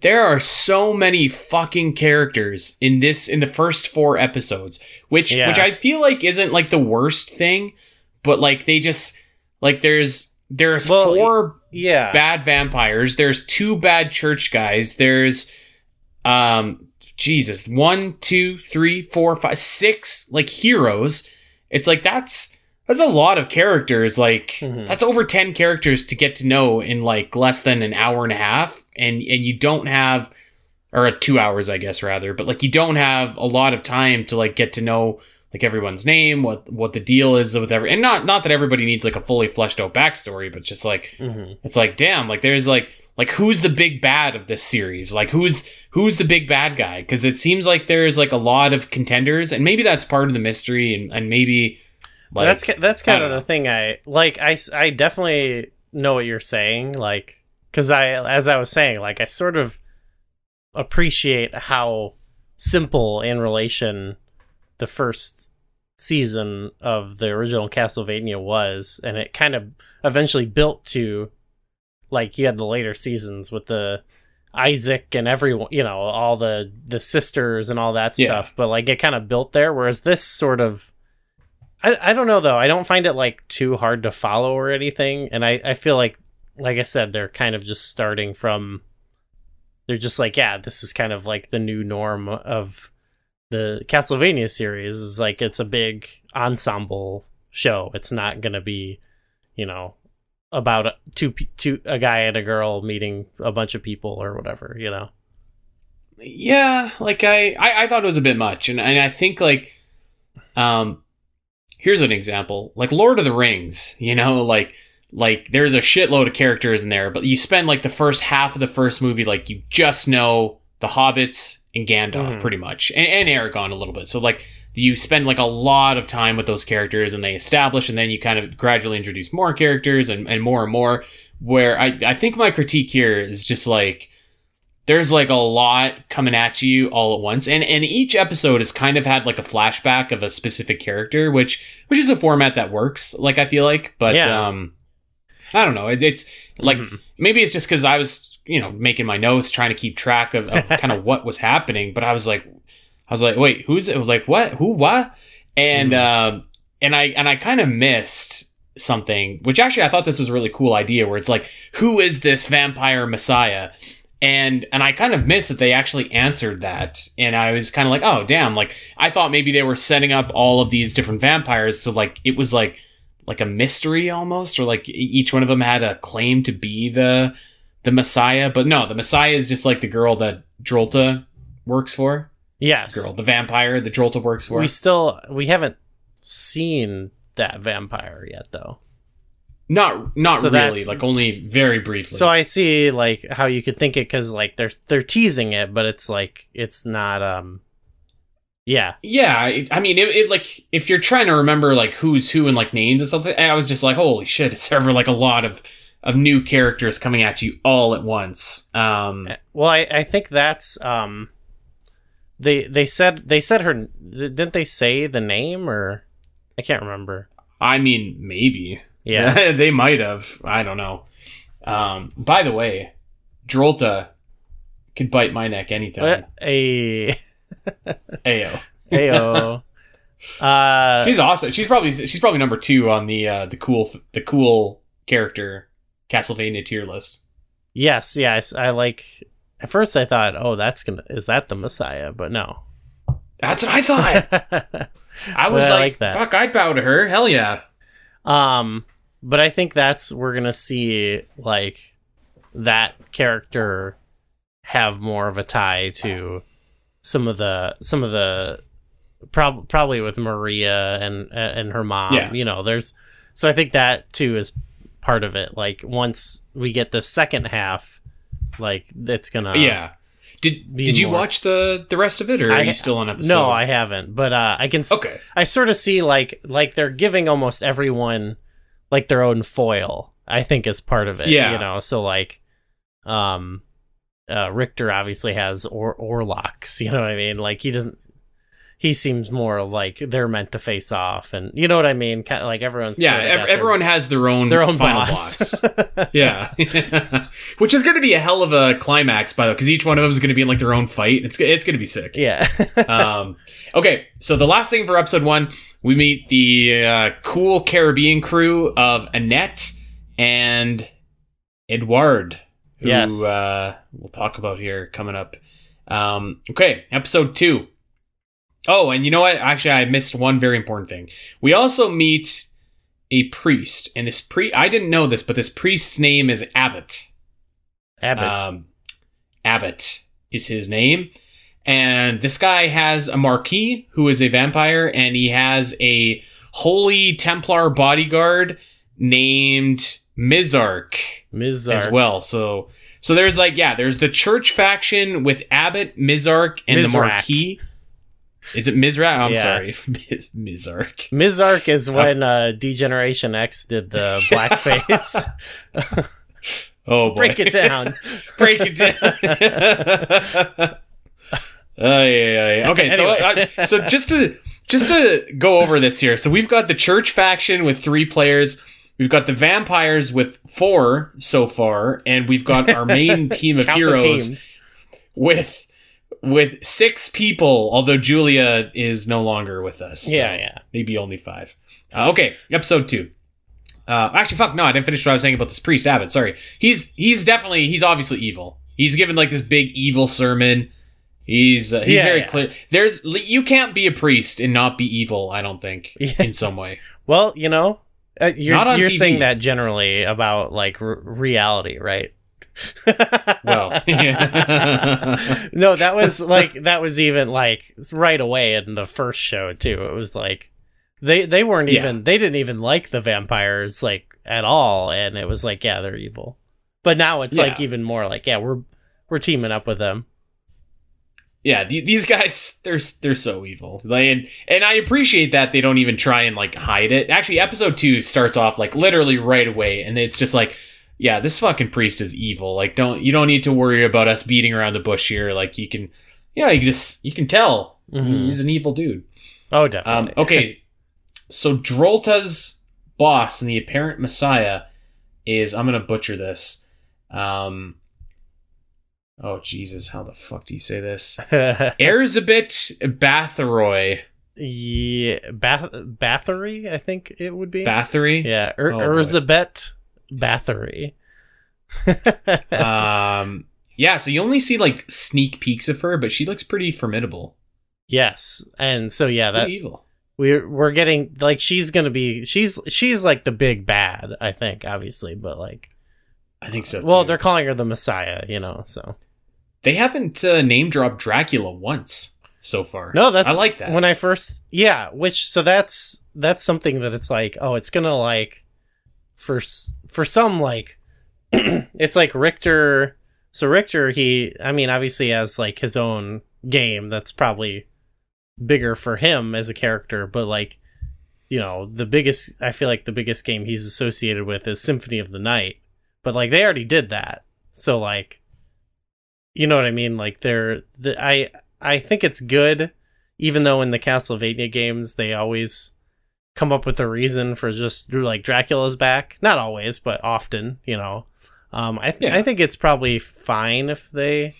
There are so many fucking characters in this in the first four episodes which Yeah. which i feel like isn't like the worst thing but like they just like there's there's Well, four Yeah. bad vampires there's two bad church guys there's um jesus one two three four five six like heroes it's like that's that's a lot of characters like Mhm. that's over 10 characters to get to know in like less than an hour and a half and and you don't have or two hours i guess rather but like you don't have a lot of time to like get to know like everyone's name what what the deal is with every and not not that everybody needs like a fully fleshed out backstory but just like Mhm. it's like damn like there's like like who's the big bad of this series? Like who's who's the big bad guy? Because it seems like there's like a lot of contenders and maybe that's part of the mystery and, and maybe like that's that's kind of the thing I like i i definitely know what you're saying like cuz I as I was saying like I sort of appreciate how simple in relation the first season of the original Castlevania was and it kind of eventually built to like you had the later seasons with the Isaac and everyone, you know, all the the sisters and all that Yeah. stuff, but like it kind of built there whereas this sort of I, I don't know though. I don't find it like too hard to follow or anything. And I, I feel like like I said, they're kind of just starting from they're just like, yeah, this is kind of like the new norm of the Castlevania series is like it's a big ensemble show. It's not gonna be, you know, about a, two two a guy and a girl meeting a bunch of people or whatever. You know. yeah like I, I i thought it was a bit much and, and i think like um here's an example like lord of the rings you know like like there's a shitload of characters in there but you spend like the first half of the first movie like you just know the hobbits and gandalf Mhm. pretty much and, and aragorn a little bit so like you spend like a lot of time with those characters and they establish and then you kind of gradually introduce more characters and, and more and more where I, I think my critique here is just like there's like a lot coming at you all at once and and each episode has kind of had like a flashback of a specific character which which is a format that works like i feel like but Yeah. um i don't know. It, it's like Mhm. maybe it's just because i was you know making my notes trying to keep track of, of kind of what was happening but i was like i was like wait who's it like what? Who what and Mhm. um and i and i kind of missed something which actually i thought this was a really cool idea where it's like who is this vampire messiah? And and I kind of missed that they actually answered that, and I was kind of like, oh damn, like I thought maybe they were setting up all of these different vampires, so like it was like like a mystery almost, or like each one of them had a claim to be the the Messiah, but no, the Messiah is just like the girl that Drolta works for, Yes. girl, the vampire that Drolta works for. We still we haven't seen that vampire yet though. not not So really, like only very briefly. So I see like how you could think it cuz like they're they're teasing it but it's like it's not um yeah. Yeah, it, I mean, it, it like if you're trying to remember like who's who and like names and stuff, I was just like, holy shit, it's ever like a lot of of new characters coming at you all at once? Um, Well, I I think that's um they they said they said her didn't they say the name or I can't remember. I mean, maybe, Yeah. they might have. I don't know. Um, by the way, Drolta could bite my neck anytime. But a Ayo, Ayo. uh she's awesome. She's probably she's probably number two on the uh, the cool the cool character Castlevania tier list. yes, yes, I like at first I thought, "Oh, that's to is that the Messiah?" But no. That's what I thought. I was I like, like that. fuck, I'd bow to her. Hell yeah. Um, but I think that's we're gonna see like that character have more of a tie to some of the some of the prob- probably with Maria and and her mom. Yeah. You know, there's so I think that too is part of it. Like once we get the second half, like it's gonna yeah. Did Did you more- watch the the rest of it, or are I- you still on episode? No, I haven't, but uh, I can. s- Okay. I sort of see like like they're giving almost everyone like their own foil. I think is part of it. Yeah. you know. So like, um, uh, Richter obviously has or Orlocks. You know what I mean? Like he doesn't. He seems more like they're meant to face off, and you know what I mean. Kind of like everyone's Yeah, ev- their- everyone has their own their own final boss. boss. yeah, which is going to be a hell of a climax, by the way, because each one of them is going to be in like their own fight. It's it's going to be sick. yeah. um, okay, so the last thing for episode one, we meet the uh, cool Caribbean crew of Annette and Edward, who Yes. uh, we'll talk about here coming up. Um, okay, episode two. Oh, and you know what? Actually, I missed one very important thing. We also meet a priest, and this priest, I didn't know this, but this priest's name is Abbott. Abbott. Um, Abbott is his name. And this guy has a marquis who is a vampire, and he has a holy Templar bodyguard named Mizark Mizark. as well. So so there's like yeah, there's the church faction with Abbott, Mizark, and the Marquis. Is it Mizrak? I'm Yeah. sorry, Miz- Mizark. Mizark is when uh, D-Generation X did the blackface. Oh boy. Break it down. Break it down. Uh, yeah, yeah, yeah. Okay, so Anyway. uh, so just to just to go over this here. So we've got the church faction with three players. We've got the vampires with four so far, and we've got our main team of heroes with with six people. Although Julia is no longer with us. so Yeah, yeah. maybe only five. Uh, okay, episode two. Uh, actually, fuck no, I didn't finish what I was saying about this priest Abbott. Sorry, he's he's definitely he's obviously evil. He's given like this big evil sermon. He's uh, he's Yeah, very yeah. clear. There's you can't be a priest and not be evil. I don't think Yeah. in some way. Well, you know, Uh, you're you're TV. saying that generally about like r- reality, right? Well, yeah. no, that was like that was even like right away in the first show too. It was like they they weren't Yeah. even they didn't even like the vampires like at all, and it was like yeah they're evil. But now it's like even more like yeah we're we're teaming up with them. Yeah, th- these guys they're they're so evil. Like, and and I appreciate that they don't even try and like hide it. Actually, episode 2 starts off like literally right away and it's just like yeah, this fucking priest is evil. Like don't you don't need to worry about us beating around the bush here. Like you can yeah, you just you can tell Mhm. he's an evil dude. Oh Um, definitely. okay, so Drolta's boss and the apparent messiah is I'm gonna butcher this. Um, oh Jesus, how the fuck do you say this? Erzsebet Bathory yeah, Bath Bathory, I think it would be. Bathory. yeah, Ur- Oh. Erzsebet Bathory. Um, yeah. So you only see like sneak peeks of her, but she looks pretty formidable. yes, and so yeah, that Pretty evil. we're we're getting like she's gonna be she's she's like the big bad, I think, obviously, but like I think so. well, too. they're calling her the Messiah, you know. So they haven't uh, name dropped Dracula once so far. no, that's I like that. When I first yeah, which so that's that's something that it's like oh, it's gonna like for for some like it's like Richter. So Richter, he I mean, obviously has like his own game that's probably bigger for him as a character, but like you know the biggest I feel like the biggest game he's associated with is Symphony of the Night, but like they already did that, so like you know what I mean? Like they're the I I think it's good, even though in the Castlevania games they always come up with a reason for just like Dracula's back. Not always, but often, you know. Um, I th- Yeah. I think it's probably fine if they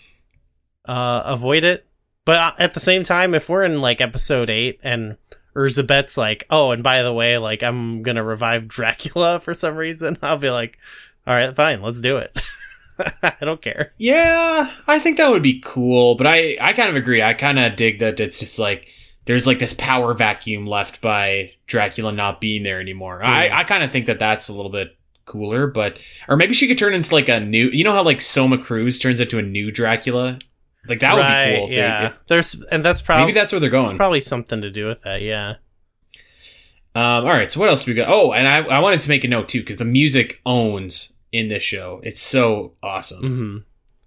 uh, avoid it, but uh, at the same time, if we're in like episode eight and Urzabet's like, oh, and by the way, like I'm gonna revive Dracula for some reason, I'll be like, all right, fine, let's do it. I don't care. Yeah, I think that would be cool, but I I kind of agree. I kind of dig that it's just like there's like this power vacuum left by Dracula not being there anymore. I. I kind of think that that's a little bit cooler, but or maybe she could turn into like a new. You know how like Soma Cruz turns into a new Dracula. Like that would be cool. They- yeah, if- there's and that's probably maybe that's where they're going. probably something to do with that. Yeah. Um, all right, so what else do we got? Oh, and I, I wanted to make a note too because the music owns in this show. It's so awesome.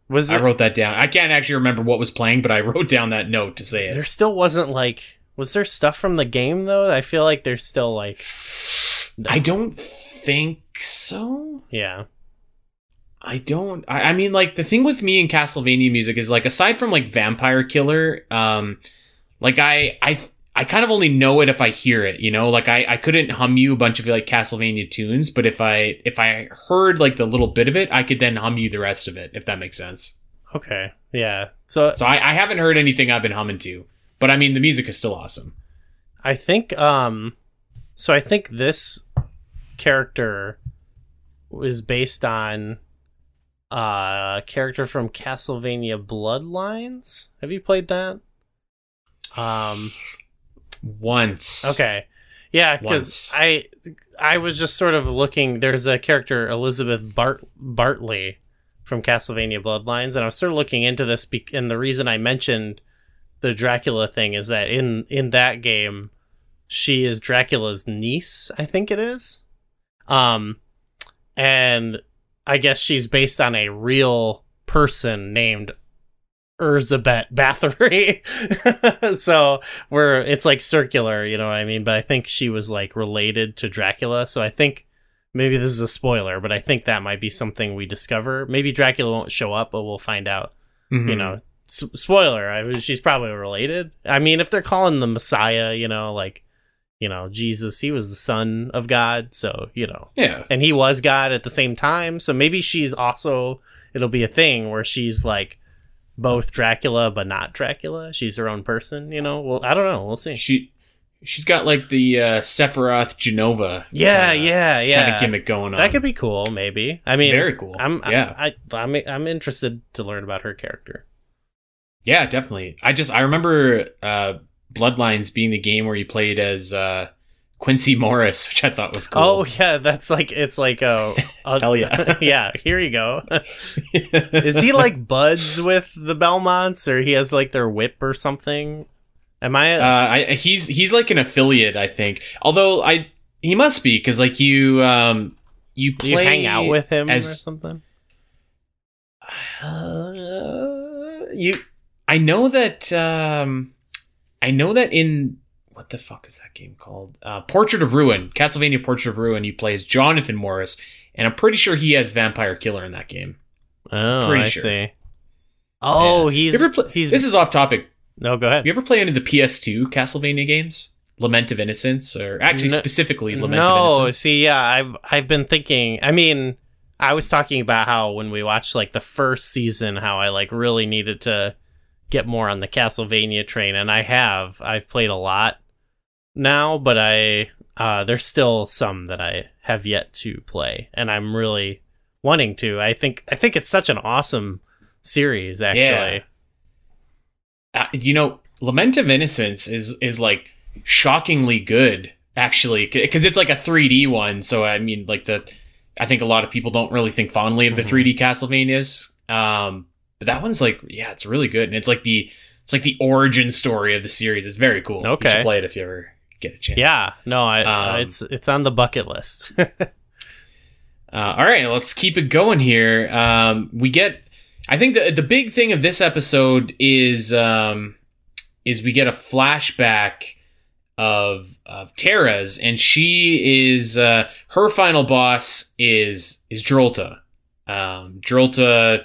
hmm Was I wrote that down. I can't actually remember what was playing, but I wrote down that note to say it. there still wasn't like was there stuff from the game though? I feel like there's still like I don't think so. yeah. I don't. I, I mean, like the thing with me and Castlevania music is like aside from like Vampire Killer, um, like I I I kind of only know it if I hear it. You know, like I I couldn't hum you a bunch of like Castlevania tunes, but if I if I heard like the little bit of it, I could then hum you the rest of it. If that makes sense. Okay. Yeah. So So I, I haven't heard anything I've been humming to, but I mean the music is still awesome. I think um so I think this character was based on uh, a character from Castlevania Bloodlines. Have you played that? Um Once, okay. Yeah, cuz I I was just sort of looking there's a character Elizabeth Bart Bartley from Castlevania Bloodlines and I was sort of looking into this be- and the reason I mentioned the Dracula thing is that in in that game she is Dracula's niece, I think it is. Um and I guess she's based on a real person named Urzabet Bathory. so we're it's like circular, you know what I mean? But I think she was like related to Dracula. So I think maybe this is a spoiler, but I think that might be something we discover. Maybe Dracula won't show up, but we'll find out. Mhm. You know, S- spoiler. I was, she's probably related. I mean, if they're calling the Messiah, you know, like you know, Jesus, he was the son of God, so you know, yeah, and he was God at the same time. So maybe she's also it'll be a thing where she's like both Dracula but not Dracula. She's her own person, you know. Well, I don't know. We'll see. she she's got like the uh, Sephiroth Jenova, Yeah, kinda- yeah, yeah. kind of gimmick going on. That could be cool, maybe. I mean, very cool. I'm yeah, I, I I'm I'm interested to learn about her character. yeah, definitely. I just I remember uh, Bloodlines being the game where you played as uh, Quincy Morris, which I thought was cool. Oh yeah, that's like it's like a, a Hell yeah. yeah. Here you go. Is he like buds with the Belmonts, or he has like their whip or something? Am I? Uh, I, he's he's like an affiliate, I think. Although I he must be because like you um you play you hang out with him as or something? Uh, you I know that um I know that in what the fuck is that game called? Uh, Portrait of Ruin, Castlevania Portrait of Ruin. You play as Jonathan Morris, and I'm pretty sure he has Vampire Killer in that game. Oh, Pretty I sure. see. Oh, Yeah. he's You play- he's. this is off topic. no, go ahead. You ever play any of the PS2 Castlevania games? Lament of Innocence, or actually No- specifically Lament of Innocence? no, Innocence? see, yeah, I've I've been thinking. I mean, I was talking about how when we watched like the first season, how I like really needed to get more on the Castlevania train, and I have. I've played a lot now, but I uh, there's still some that I have yet to play, and I'm really wanting to. I think I think it's such an awesome series, actually. uh, you know, Lament of Innocence is is like shockingly good, actually, because it's like a 3D one. So I mean, like the, I think a lot of people don't really think fondly of the Mhm. 3D Castlevanias. Um, but that one's like, yeah, it's really good, and it's like the it's like the origin story of the series. It's very cool. you Okay. should play it if you ever get a chance. Yeah, no, I, uh, Um, it's it's on the bucket list. Uh, all right, let's keep it going here. Um, we get, I think the the big thing of this episode is um, is we get a flashback of of Tara's, and she is uh, her final boss is is Drolta. Um, Drolta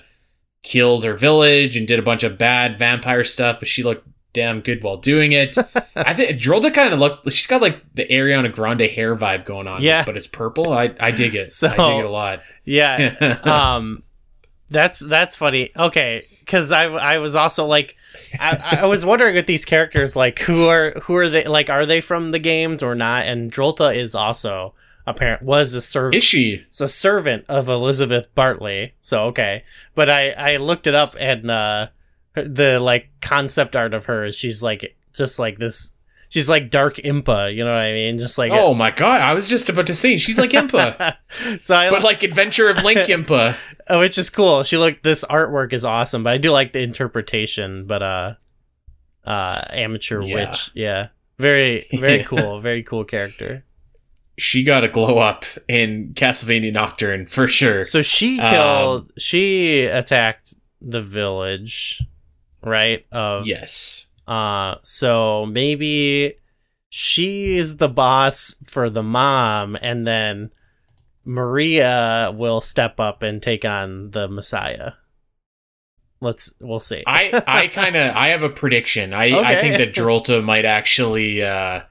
killed her village and did a bunch of bad vampire stuff, but she looked damn good while doing it. I think Drolta kind of looked. She's got like the Ariana Grande hair vibe going on. Yeah. but it's purple. I I dig it. So- I dig it a lot. yeah, um that's that's funny okay because i i was also like I, I was wondering with these characters like who are who are they like are they from the games or not and drolta is also apparent was a servant Is she? a servant of elizabeth bartley so okay but i i looked it up and uh the like concept art of her is she's like just like this she's like dark impa you know what i mean just like Oh my god! I was just about to say she's like Impa, so i but like Adventure of Link Impa. Oh, which is cool. She looked. This artwork is awesome, but I do like the interpretation. But uh, uh, amateur Yeah. witch, yeah, very very Yeah. cool, very cool character. She got a glow up in Castlevania Nocturne for sure. So she Um, killed. she attacked the village, right? Of yes. Uh, so maybe she is the boss for the mom, and then Maria will step up and take on the Messiah. Let's we'll see. I I kind of I have a prediction. I okay. I think that Drolta might actually. Uh,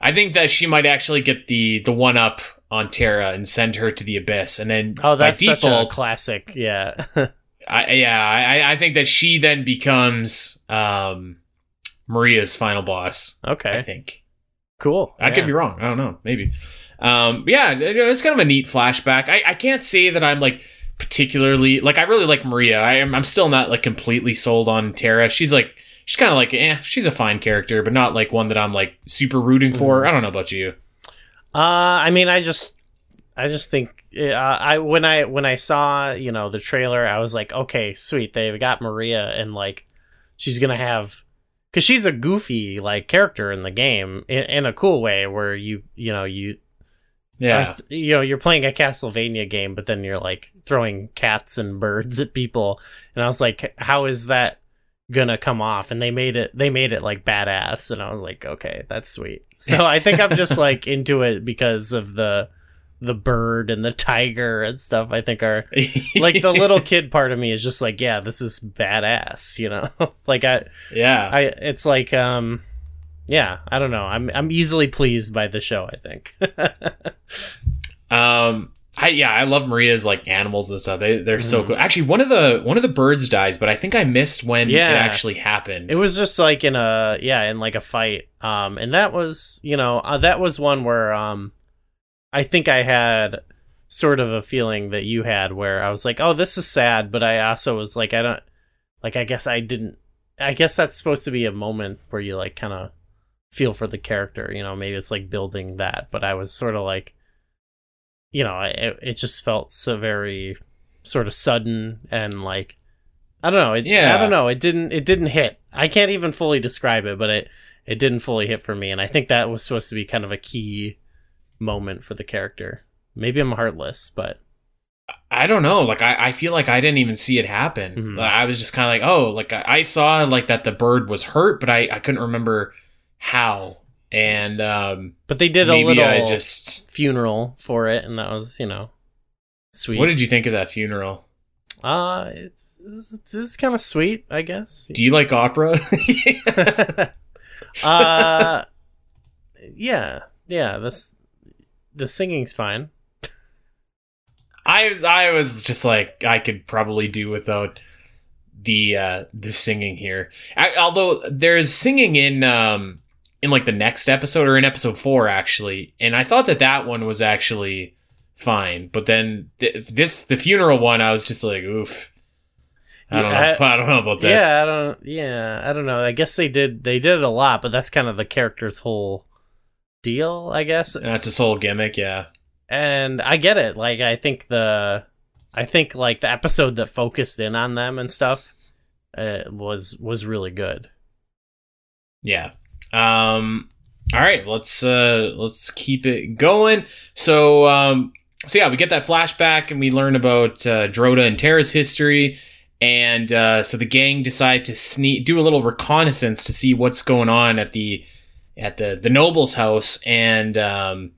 I think that she might actually get the the one up on Tera and send her to the abyss, and then oh, that's by such a default, classic. Yeah. I, yeah, I I think that she then becomes um Maria's final boss. Okay, I think. Cool. I could be wrong. I don't know. Maybe. Um, yeah, it's kind of a neat flashback. I, I can't say that I'm like particularly like I really like Maria. I am I'm still not like completely sold on Tara. She's like she's kind of like eh, she's a fine character, but not like one that I'm like super rooting for. I don't know about you. Uh, I mean, I just, I just think, uh, I when I when I saw you know the trailer, I was like, okay, sweet, they've got Maria, and like, she's gonna have, because she's a goofy like character in the game in, in a cool way, where you you know you Yeah. are you know you're playing a Castlevania game, but then you're like throwing cats and birds at people, and I was like, how is that? gonna come off and they made it they made it like badass and i was like okay that's sweet so i think i'm just like into it because of the the bird and the tiger and stuff i think are like the little kid part of me is just like yeah this is badass you know like i yeah. i it's like um yeah i don't know i'm i'm easily pleased by the show i think Um I yeah, I love Maria's like animals and stuff. They they're so Mhm. cool. Actually, one of the one of the birds dies, but I think I missed when Yeah. it actually happened. It was just like in a yeah, in like a fight. Um and that was, you know, uh, that was one where um I think I had sort of a feeling that you had where I was like, "Oh, this is sad," but I also was like, I don't like I guess I didn't I guess that's supposed to be a moment where you like kind of feel for the character. You know, maybe it's like building that, but I was sort of like, you know, it, it just felt so very sort of sudden and like I don't know. It, Yeah. I don't know. It didn't. It didn't hit. I can't even fully describe it, but it it didn't fully hit for me. And I think that was supposed to be kind of a key moment for the character. Maybe I'm heartless, but I don't know. Like I, I feel like I didn't even see it happen. Mhm. Like, I was just kind of like, oh, like I, I saw like that the bird was hurt, but I, I couldn't remember how. And um, but they did a little I just. funeral for it, and that was you know sweet. What did you think of that funeral? uh, it was, it was kind of sweet, I guess. Do you like opera? uh, yeah, yeah. This the singing's fine. I was I was just like I could probably do without the uh the singing here. I, although there's singing in um in like the next episode or in episode 4 actually. And I thought that that one was actually fine, but then th- this the funeral one I was just like oof. I don't Yeah, know. I, don't know about this. Yeah, I don't. Yeah, I don't know. I guess they did. They did it a lot, but that's kind of the character's whole deal, I guess. That's his whole gimmick, yeah. And I get it. Like, I think the, I think like the episode that focused in on them and stuff, uh, was was really good. Yeah. Um all right, let's uh let's keep it going. So um so yeah, we get that flashback and we learn about uh, Drolta and Tera's history and uh so the gang decide to sneak do a little reconnaissance to see what's going on at the at the the noble's house and um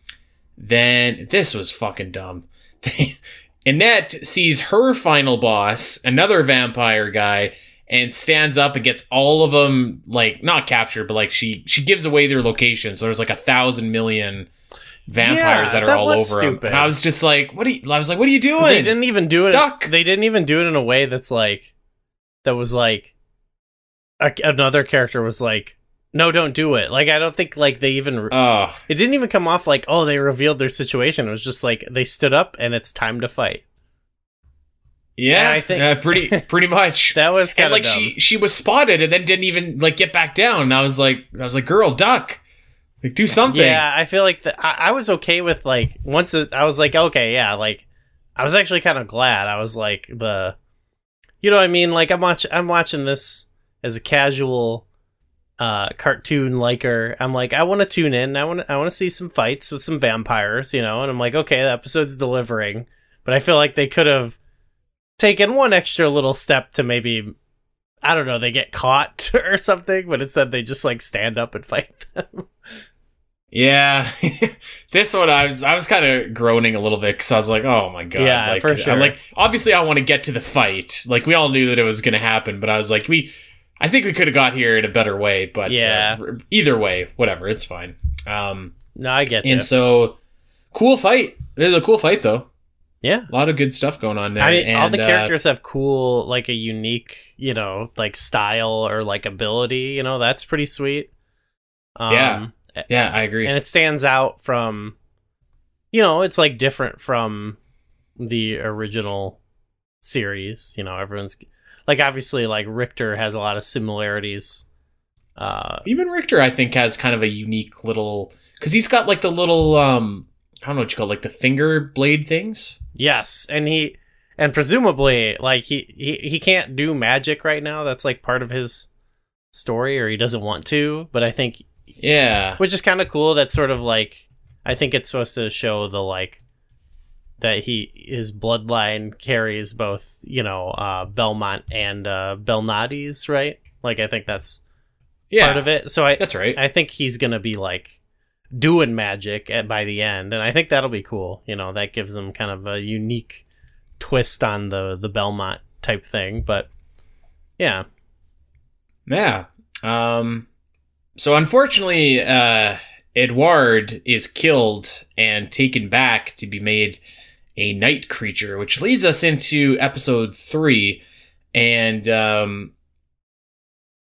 then this was fucking dumb. Annette sees her final boss, another vampire guy, and stands up and gets all of them like not captured, but like she she gives away their location. So there's like a thousand million vampires Yeah, that are that all over him. And I was just like, what are you? I was like, what are you doing? They didn't even do it. Duck! They didn't even do it in a way that's like, that was like, a, another character was like, no, don't do it. Like, I don't think like they even. Oh, It didn't even come off like, oh, they revealed their situation. It was just like they stood up and it's time to fight. yeah, Yeah, I think- yeah, pretty pretty much. That was kind and of like she she was spotted and then didn't even like get back down. And I was like, I was like, girl, duck, like do something. Yeah, I feel like the, I, I was okay with like once it, I was like, okay, yeah, like I was actually kind of glad. I was like the, you know, what I mean, like I'm watch I'm watching this as a casual uh cartoon liker. I'm like, I want to tune in. I want I want to see some fights with some vampires, you know. And I'm like, okay, the episode's delivering, but I feel like they could have taken one extra little step to maybe. I don't know, they get caught or something, but instead they just like stand up and fight them. Yeah, this one I was I was kind of groaning a little bit because I was like, oh my god, Yeah, like, for sure. I'm like, obviously I want to get to the fight. Like we all knew that it was going to happen, but I was like, we, I think we could have got here in a better way. But Yeah. uh, either way, whatever, it's fine. Um, No, I get you. and so cool fight. It was a cool fight though. Yeah. A lot of good stuff going on there. I mean, all and, the uh, characters have cool, like a unique, you know, like style or like ability. You know, that's pretty sweet. Um, Yeah. yeah, I agree. and it stands out from, you know, it's like different from the original series. You know, everyone's like obviously like Richter has a lot of similarities. Uh, Even Richter, I think, has kind of a unique little because he's got like the little um, I don't know what you call it, like the finger blade things. yes, and he and presumably like he he he can't do magic right now. That's like part of his story, or he doesn't want to. But I think Yeah. which is kind of cool that sort of like i think it's supposed to show the like that he his bloodline carries both you know uh belmont and uh belnades right like i think that's Yeah. part of it so i That's right. i think he's gonna be like doing magic at by the end and i think that'll be cool you know that gives him kind of a unique twist on the the belmont type thing but yeah Yeah. Um so unfortunately uh Edward is killed and taken back to be made a night creature, which leads us into episode 3 and um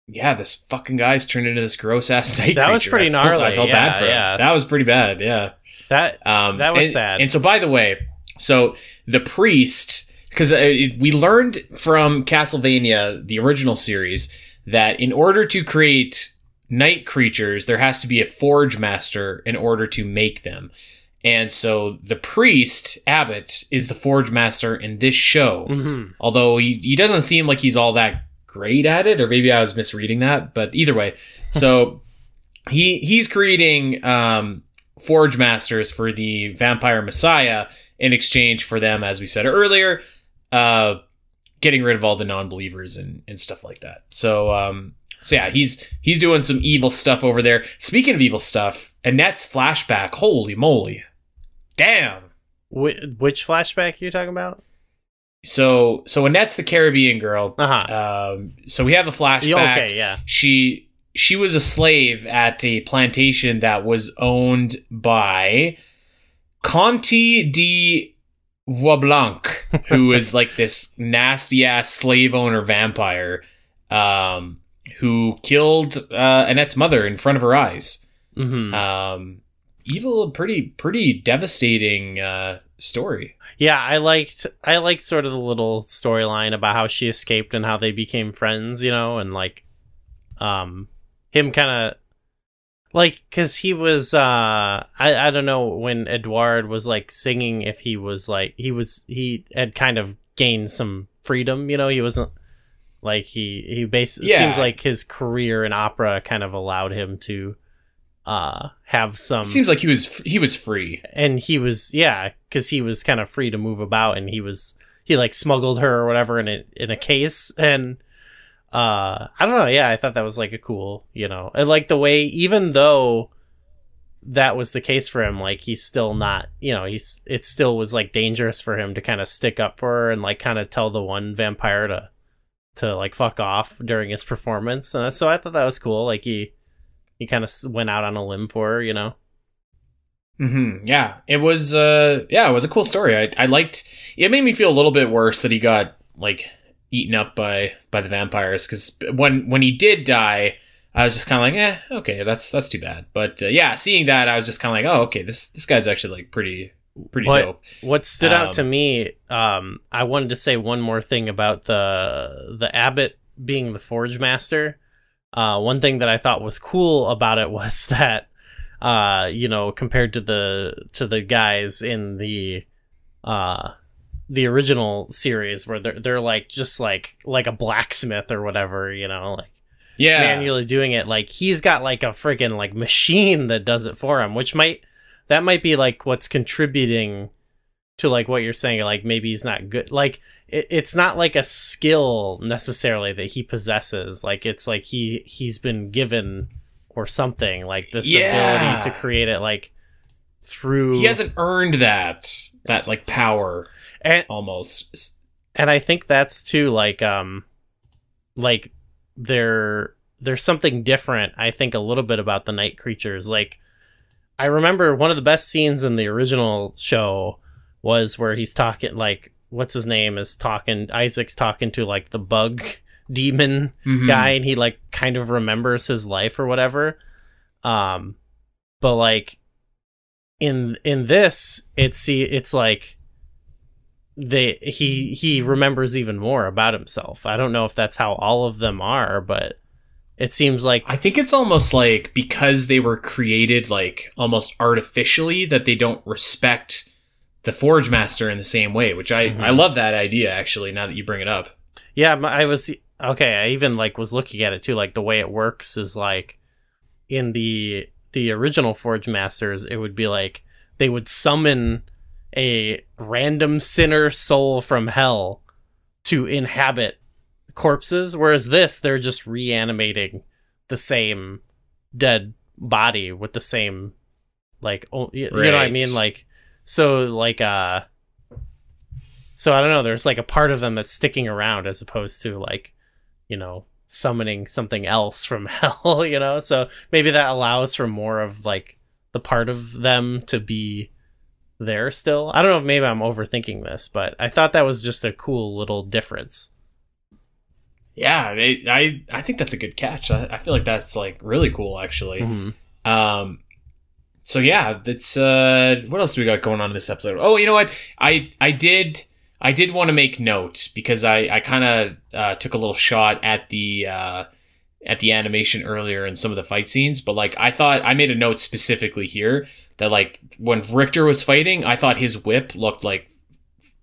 yeah, this fucking guy's turned into this gross ass night That was pretty I felt- gnarly, I felt yeah, bad for him. yeah. That was pretty bad, yeah. that Um, That was and- sad. And so, by the way, so the priest, because uh, we learned from Castlevania, the original series, that in order to create night creatures, there has to be a forge master in order to make them. And so the priest, Abbott, is the forge master in this show. Mm-hmm. Although he, he doesn't seem like he's all that great at it, or maybe I was misreading that, but either way. So he he's creating um, forge masters for the vampire messiah in exchange for them, as we said earlier, uh, getting rid of all the non-believers and, and stuff like that. So um, so yeah, he's he's doing some evil stuff over there. Speaking of evil stuff, Annette's flashback, holy moly. Damn. Wh- which flashback are you talking about? So so Annette's the Caribbean girl. Uh huh. Um, so we have a flashback. okay, yeah. She she was a slave at a plantation that was owned by Conti de Roiblanc, who is like this nasty ass slave owner vampire, um, who killed uh, Annette's mother in front of her eyes. Mm-hmm. Um, evil, pretty pretty devastating uh, story. Yeah, I liked I liked sort of the little storyline about how she escaped and how they became friends, you know, and like um him kind of like cuz he was uh I I don't know when Edouard was like singing if he was like he was he had kind of gained some freedom, you know, he wasn't like he he basically Yeah. seemed like his career in opera kind of allowed him to uh have some Seems like he was he was free. and he was yeah because he was kind of free to move about and he was he like smuggled her or whatever in a in a case and uh i don't know yeah i thought that was like a cool you know and like the way even though that was the case for him like he's still not you know he's it still was like dangerous for him to kind of stick up for her and like kind of tell the one vampire to to like fuck off during his performance and so i thought that was cool like he he kind of went out on a limb for her you know hmm Yeah, it was. Uh, yeah, it was a cool story. I, I liked. It made me feel a little bit worse that he got like eaten up by by the vampires because when when he did die, I was just kind of like, eh, okay, that's that's too bad. But uh, yeah, seeing that, I was just kind of like, oh, okay, this this guy's actually like pretty pretty What- dope. What stood Um, out to me, um, I wanted to say one more thing about the the abbot being the forge master. Uh, one thing that I thought was cool about it was that, uh, you know, compared to the to the guys in the, uh, the original series where they're they're like just like like a blacksmith or whatever, you know, like Yeah, manually doing it. Like he's got like a friggin' like machine that does it for him, which might that might be like what's contributing to like what you're saying. Like maybe he's not good. Like it, it's not like a skill necessarily that he possesses. Like it's like he he's been given or something like this Yeah. ability to create it like through he hasn't earned that that like power and almost. and I think that's too like um like there there's something different I think a little bit about the night creatures like I remember one of the best scenes in the original show was where he's talking like what's his name is talking Isaac's talking to like the bug demon Mhm. guy and he like kind of remembers his life or whatever um but like in in this it's see it's like they he he remembers even more about himself i don't know if that's how all of them are but it seems like I think it's almost like because they were created like almost artificially that they don't respect the Forge Master in the same way, which I Mhm. I love that idea actually. Now that you bring it up, Yeah, I was okay. I even like was looking at it too. Like the way it works is like in the the original Forge Masters, it would be like they would summon a random sinner soul from hell to inhabit corpses, whereas this they're just reanimating the same dead body with the same like you, you know what I mean like so like uh so I don't know. There's like a part of them that's sticking around as opposed to like, you know, summoning something else from hell. You know, so maybe that allows for more of like the part of them to be there still. I don't know if maybe I'm overthinking this, but I thought that was just a cool little difference. yeah, I I think that's a good catch. I, I feel like that's like really cool actually. Mhm. Um, so yeah, that's uh, what else do we got going on in this episode? Oh, you know what? I I did I did want to make note because I I kind of uh, took a little shot at the uh, at the animation earlier in some of the fight scenes, but like I thought I made a note specifically here that like when Richter was fighting, I thought his whip looked like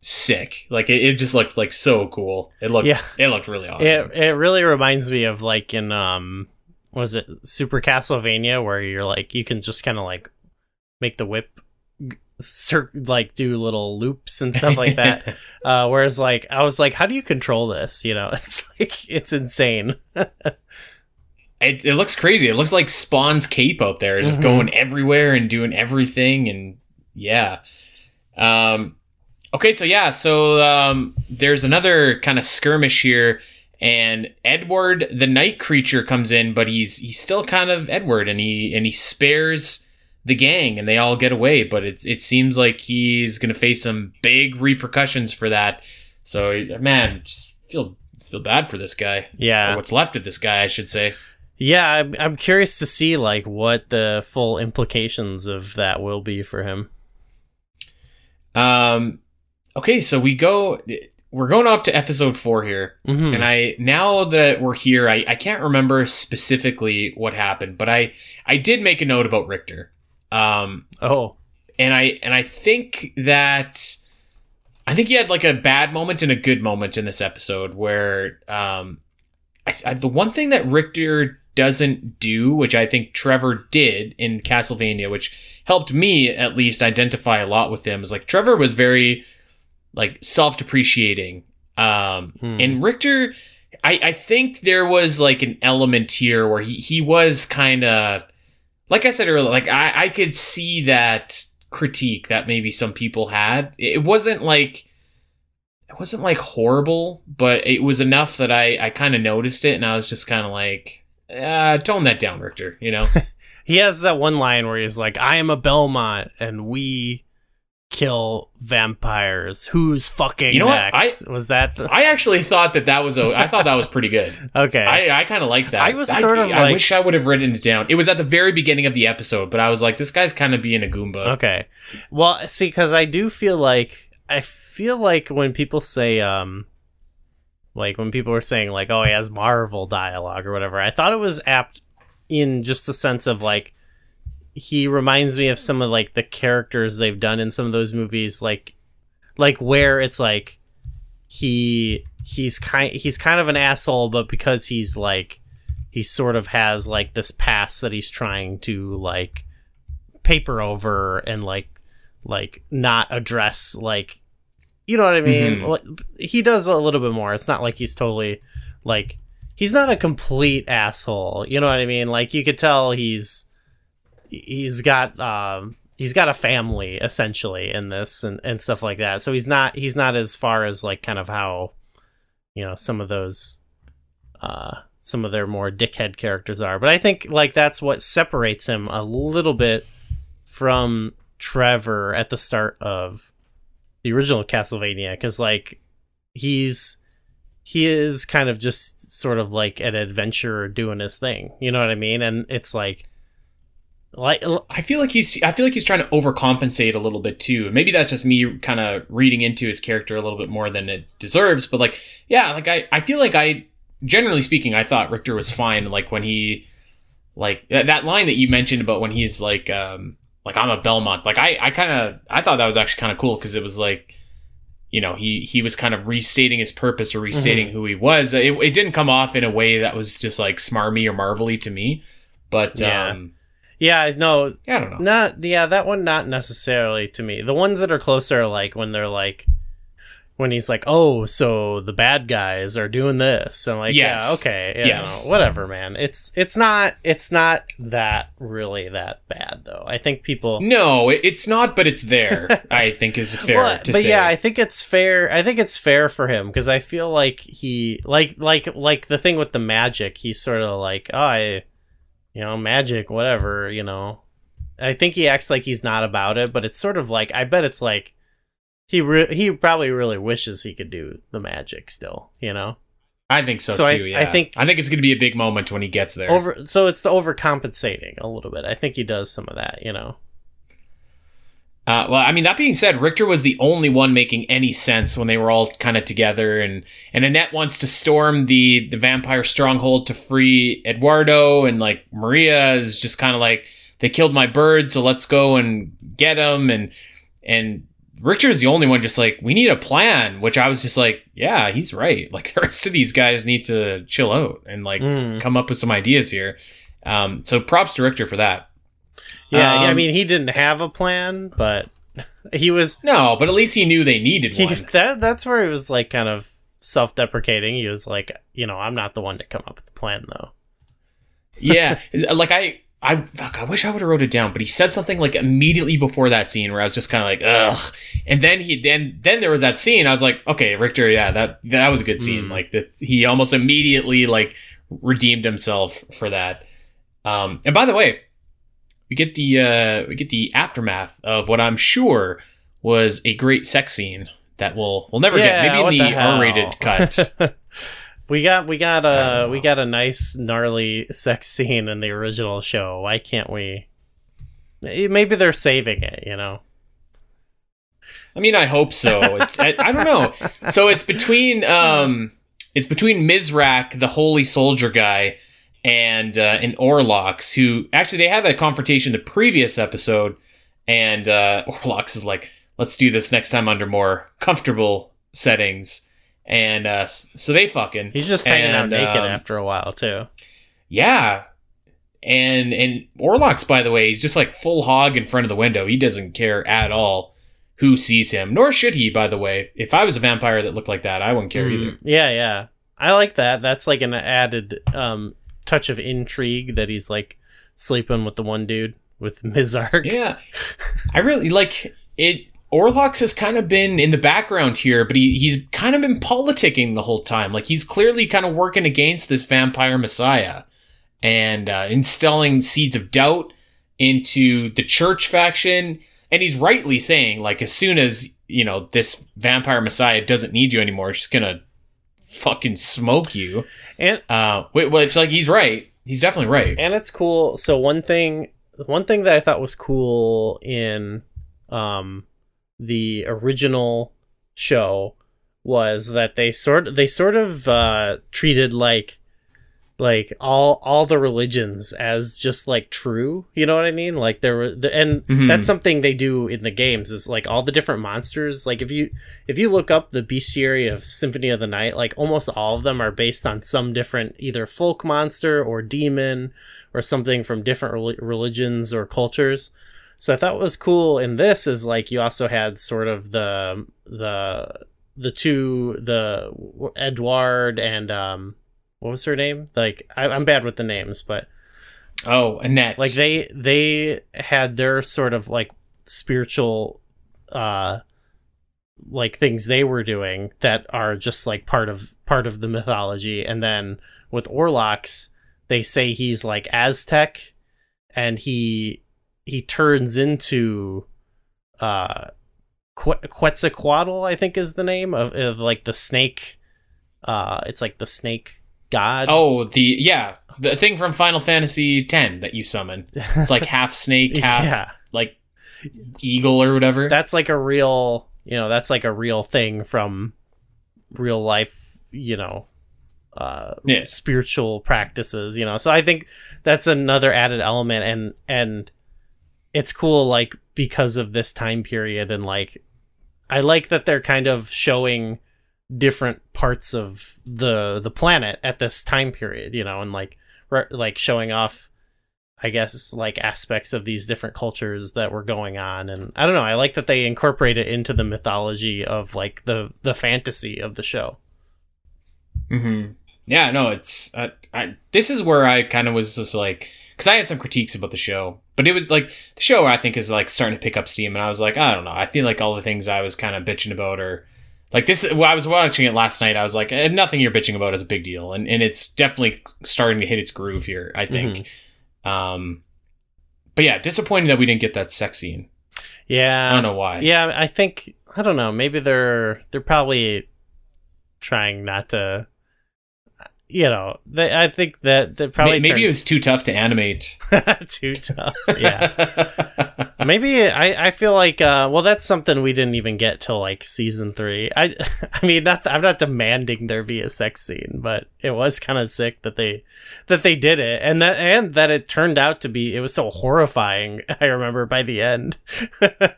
sick. Like it, it just looked like so cool. It looked Yeah. it looked really awesome. It it really reminds me of like in um was it Super Castlevania where you're like you can just kind of like make the whip cir- like do little loops and stuff like that. uh whereas like I was like how do you control this? You know, it's like it's insane. it, it looks crazy. It looks like Spawn's cape out there, just Mhm. going everywhere and doing everything, and yeah. Um, okay, so yeah, so um, there's another kind of skirmish here, and Edward, the night creature, comes in, but he's he's still kind of Edward, and he and he spares the gang, and they all get away. But it it seems like he's gonna face some big repercussions for that. So man, just feel feel bad for this guy. Or Yeah. what's left of this guy, I should say. Yeah, I'm I'm curious to see like what the full implications of that will be for him. Um, okay, so we go. We're going off to episode four here, Mhm. and I now that we're here, I, I can't remember specifically what happened, but I I did make a note about Richter. Um, oh. and I and I think that I think he had like a bad moment and a good moment in this episode where um, I, I, the one thing that Richter doesn't do, which I think Trevor did in Castlevania, which helped me at least identify a lot with him, is like Trevor was very like self-depreciating, um, Hmm. and Richter. I, I think there was like an element here where he, he was kind of like I said earlier, like I, I could see that critique that maybe some people had. It wasn't like it wasn't like horrible, but it was enough that I, I kind of noticed it and I was just kind of like, uh, tone that down, Richter, you know? He has that one line where he's like, "I am a Belmont, and we kill vampires. Who's fucking You know what? next?" Was that the- I actually thought that that was, a, I thought that was pretty good. okay? I, I kind of like that. I was sort of I like- wish I would have written it down. It was at the very beginning of the episode, but I was like, this guy's kind of being a Goomba. okay. Well, see, because I do feel like I feel like when people say, um, like when people were saying like, "Oh, he has Marvel dialogue" or whatever, I thought it was apt in just the sense of like he reminds me of some of like the characters they've done in some of those movies like like where it's like he he's kind he's kind of an asshole but because he's like he sort of has like this past that he's trying to like paper over and like like not address like you know what I mean? Mhm. Like, he does a little bit more. It's not like he's totally like he's not a complete asshole. You know what I mean? Like you could tell he's he's got um he's got a family essentially in this and, and stuff like that. So he's not he's not as far as like kind of how you know some of those uh some of their more dickhead characters are. But i think like that's what separates him a little bit from trevor at the start of the original castlevania because like he's he is kind of just sort of like an adventurer doing his thing. You know what i mean? And it's like like I feel like he's I feel like he's trying to overcompensate a little bit too. Maybe that's just me kind of reading into his character a little bit more than it deserves, but like yeah, like I I feel like I generally speaking I thought Richter was fine like when he like that, that line that you mentioned about when he's like um like I'm a Belmont. Like I I kind of I thought that was actually kind of cool cuz it was like you know, he he was kind of restating his purpose or restating who he was. It, it didn't come off in a way that was just like smarmy or marvelly to me, but Yeah. um yeah no I don't know. Not yeah, that one not necessarily to me. The ones that are closer are like when they're like when he's like, "Oh, so the bad guys are doing this." I'm like, Yes. "Yeah, okay, you Yes. know, whatever, man." It's it's not it's not that really that bad though. I think people No, it's not, but it's there. I think is fair Well, to but say. yeah, I think it's fair. I think it's fair for him because I feel like he like like like the thing with the magic. He's sort of like, oh, I, you know, magic, whatever. You know, I think he acts like he's not about it, but it's sort of like I bet it's like he re- he probably really wishes he could do the magic still. You know, I think so, So too. I- yeah, I think- I think it's going to be a big moment when he gets there. over. So it's the overcompensating a little bit. I think he does some of that. You know. Uh, well, I mean, that being said, Richter was the only one making any sense when they were all kind of together, and and Annette wants to storm the the vampire stronghold to free Eduardo, and like Maria is just kind of like they killed my bird, so let's go and get them, and and Richter is the only one just like we need a plan, which I was just like, yeah, he's right. Like the rest of these guys need to chill out and like Mm. come up with some ideas here. Um, so props to Richter for that. Yeah, yeah, I Um, mean, he didn't have a plan, but he was No, but at least he knew they needed he, one. that. That's where he was like kind of self-deprecating. He was like, you know, I'm not the one to come up with the plan, though. yeah, like I, I, fuck, I wish I would have wrote it down, but he said something like immediately before that scene where I was just kind of like, ugh. And then he, then, then there was that scene. I was like, okay, Richter, yeah, that that was a good scene. Mm. Like that, he almost immediately like redeemed himself for that. Um, and by the way, we get the uh, we get the aftermath of what I'm sure was a great sex scene that we'll we'll never Yeah, get. Maybe in the the? R-rated cut. we got we got a we got a nice gnarly sex scene in the original show. Why can't we? Maybe they're saving it, you know. I mean, I hope so. It's I, I don't know. So it's between um, it's between Mizrak, the holy soldier guy, and uh, and Orlox, who actually they have a confrontation the previous episode, and uh, Orlox is like, "Let's do this next time under more comfortable settings," and uh, so they fucking He's just hanging out naked um, after a while too. yeah. And and Orlox, by the way, he's just like full hog in front of the window. He doesn't care at all who sees him, nor should he, by the way. If I was a vampire that looked like that, I wouldn't care either. Mm, Yeah, yeah. I like that. That's like an added um, touch of intrigue that he's like sleeping with the one dude with Mizark. Yeah. I really like it. Orlox has kind of been in the background here, but he, he's kind of been politicking the whole time. Like he's clearly kind of working against this vampire messiah and uh, seeds of doubt into the church faction. And he's rightly saying, like, as soon as, you know, this vampire messiah doesn't need you anymore, just gonna fucking smoke you. And Uh, whi- which, like, he's right. He's definitely right. and it's cool. So one thing, one thing that I thought was cool in um, the original show was that they sort they sort of uh, treated like like all all the religions as just like true. You know what I mean? Like there were the, and Mhm. that's something they do in the games is like all the different monsters. Like if you if you look up the bestiary of Symphony of the Night, like almost all of them are based on some different either folk monster or demon or something from different rel- religions or cultures. So I thought what was cool in this is like you also had sort of the the the two the Edward and um what was her name? Like I, I'm bad with the names, but Oh, Annette. like they they had their sort of like spiritual uh like things they were doing that are just like part of part of the mythology and then with Orlox they say he's like Aztec and he he turns into uh Que- Quetzalcoatl I think is the name of, of like the snake uh it's like the snake god Oh, the yeah, the thing from Final Fantasy X that you summon. It's like half snake, half yeah like eagle or whatever. that's like a real you know that's like a real thing from real life you know uh Yeah. spiritual practices you know so i think that's another added element and and it's cool like because of this time period and like i like that they're kind of showing different parts of the the planet at this time period you know and like re- like showing off I guess like aspects of these different cultures that were going on and I don't know I like that they incorporate it into the mythology of like the the fantasy of the show. hmm Yeah, no, it's I. This is where I kind of was just like, because I had some critiques about the show, but it was like the show I think is like starting to pick up steam, and I was like, I don't know, I feel like all the things I was kind of bitching about are. Like this, well, I was watching it last night. I was like, eh, nothing you're bitching about is a big deal, and and it's definitely starting to hit its groove here. I think. Um, but yeah, disappointing that we didn't get that sex scene. Yeah. I don't know why. Yeah, I think I don't know. Maybe they're they're probably trying not to. You know, they, I think that that probably maybe turned- it was too tough to animate. too tough. Yeah. Maybe I, I feel like uh well that's something we didn't even get till like season three. I I mean not I'm not demanding there be a sex scene, but it was kind of sick that they that they did it and that and that it turned out to be it was so horrifying. I remember by the end,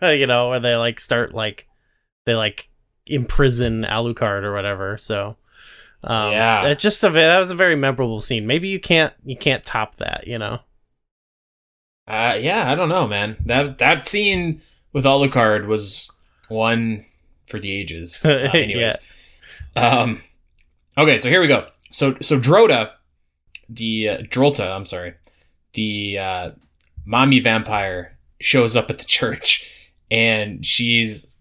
you know, where they like start like they like imprison Alucard or whatever. So um, Yeah. just a, that was a very memorable scene. Maybe you can't you can't top that, you know. Uh, yeah, I don't know, man. That that scene with Alucard was one for the ages. Uh, anyways, um, okay, so here we go. So so Drota, the uh, Drolta, I'm sorry, the uh, mommy vampire shows up at the church, and she's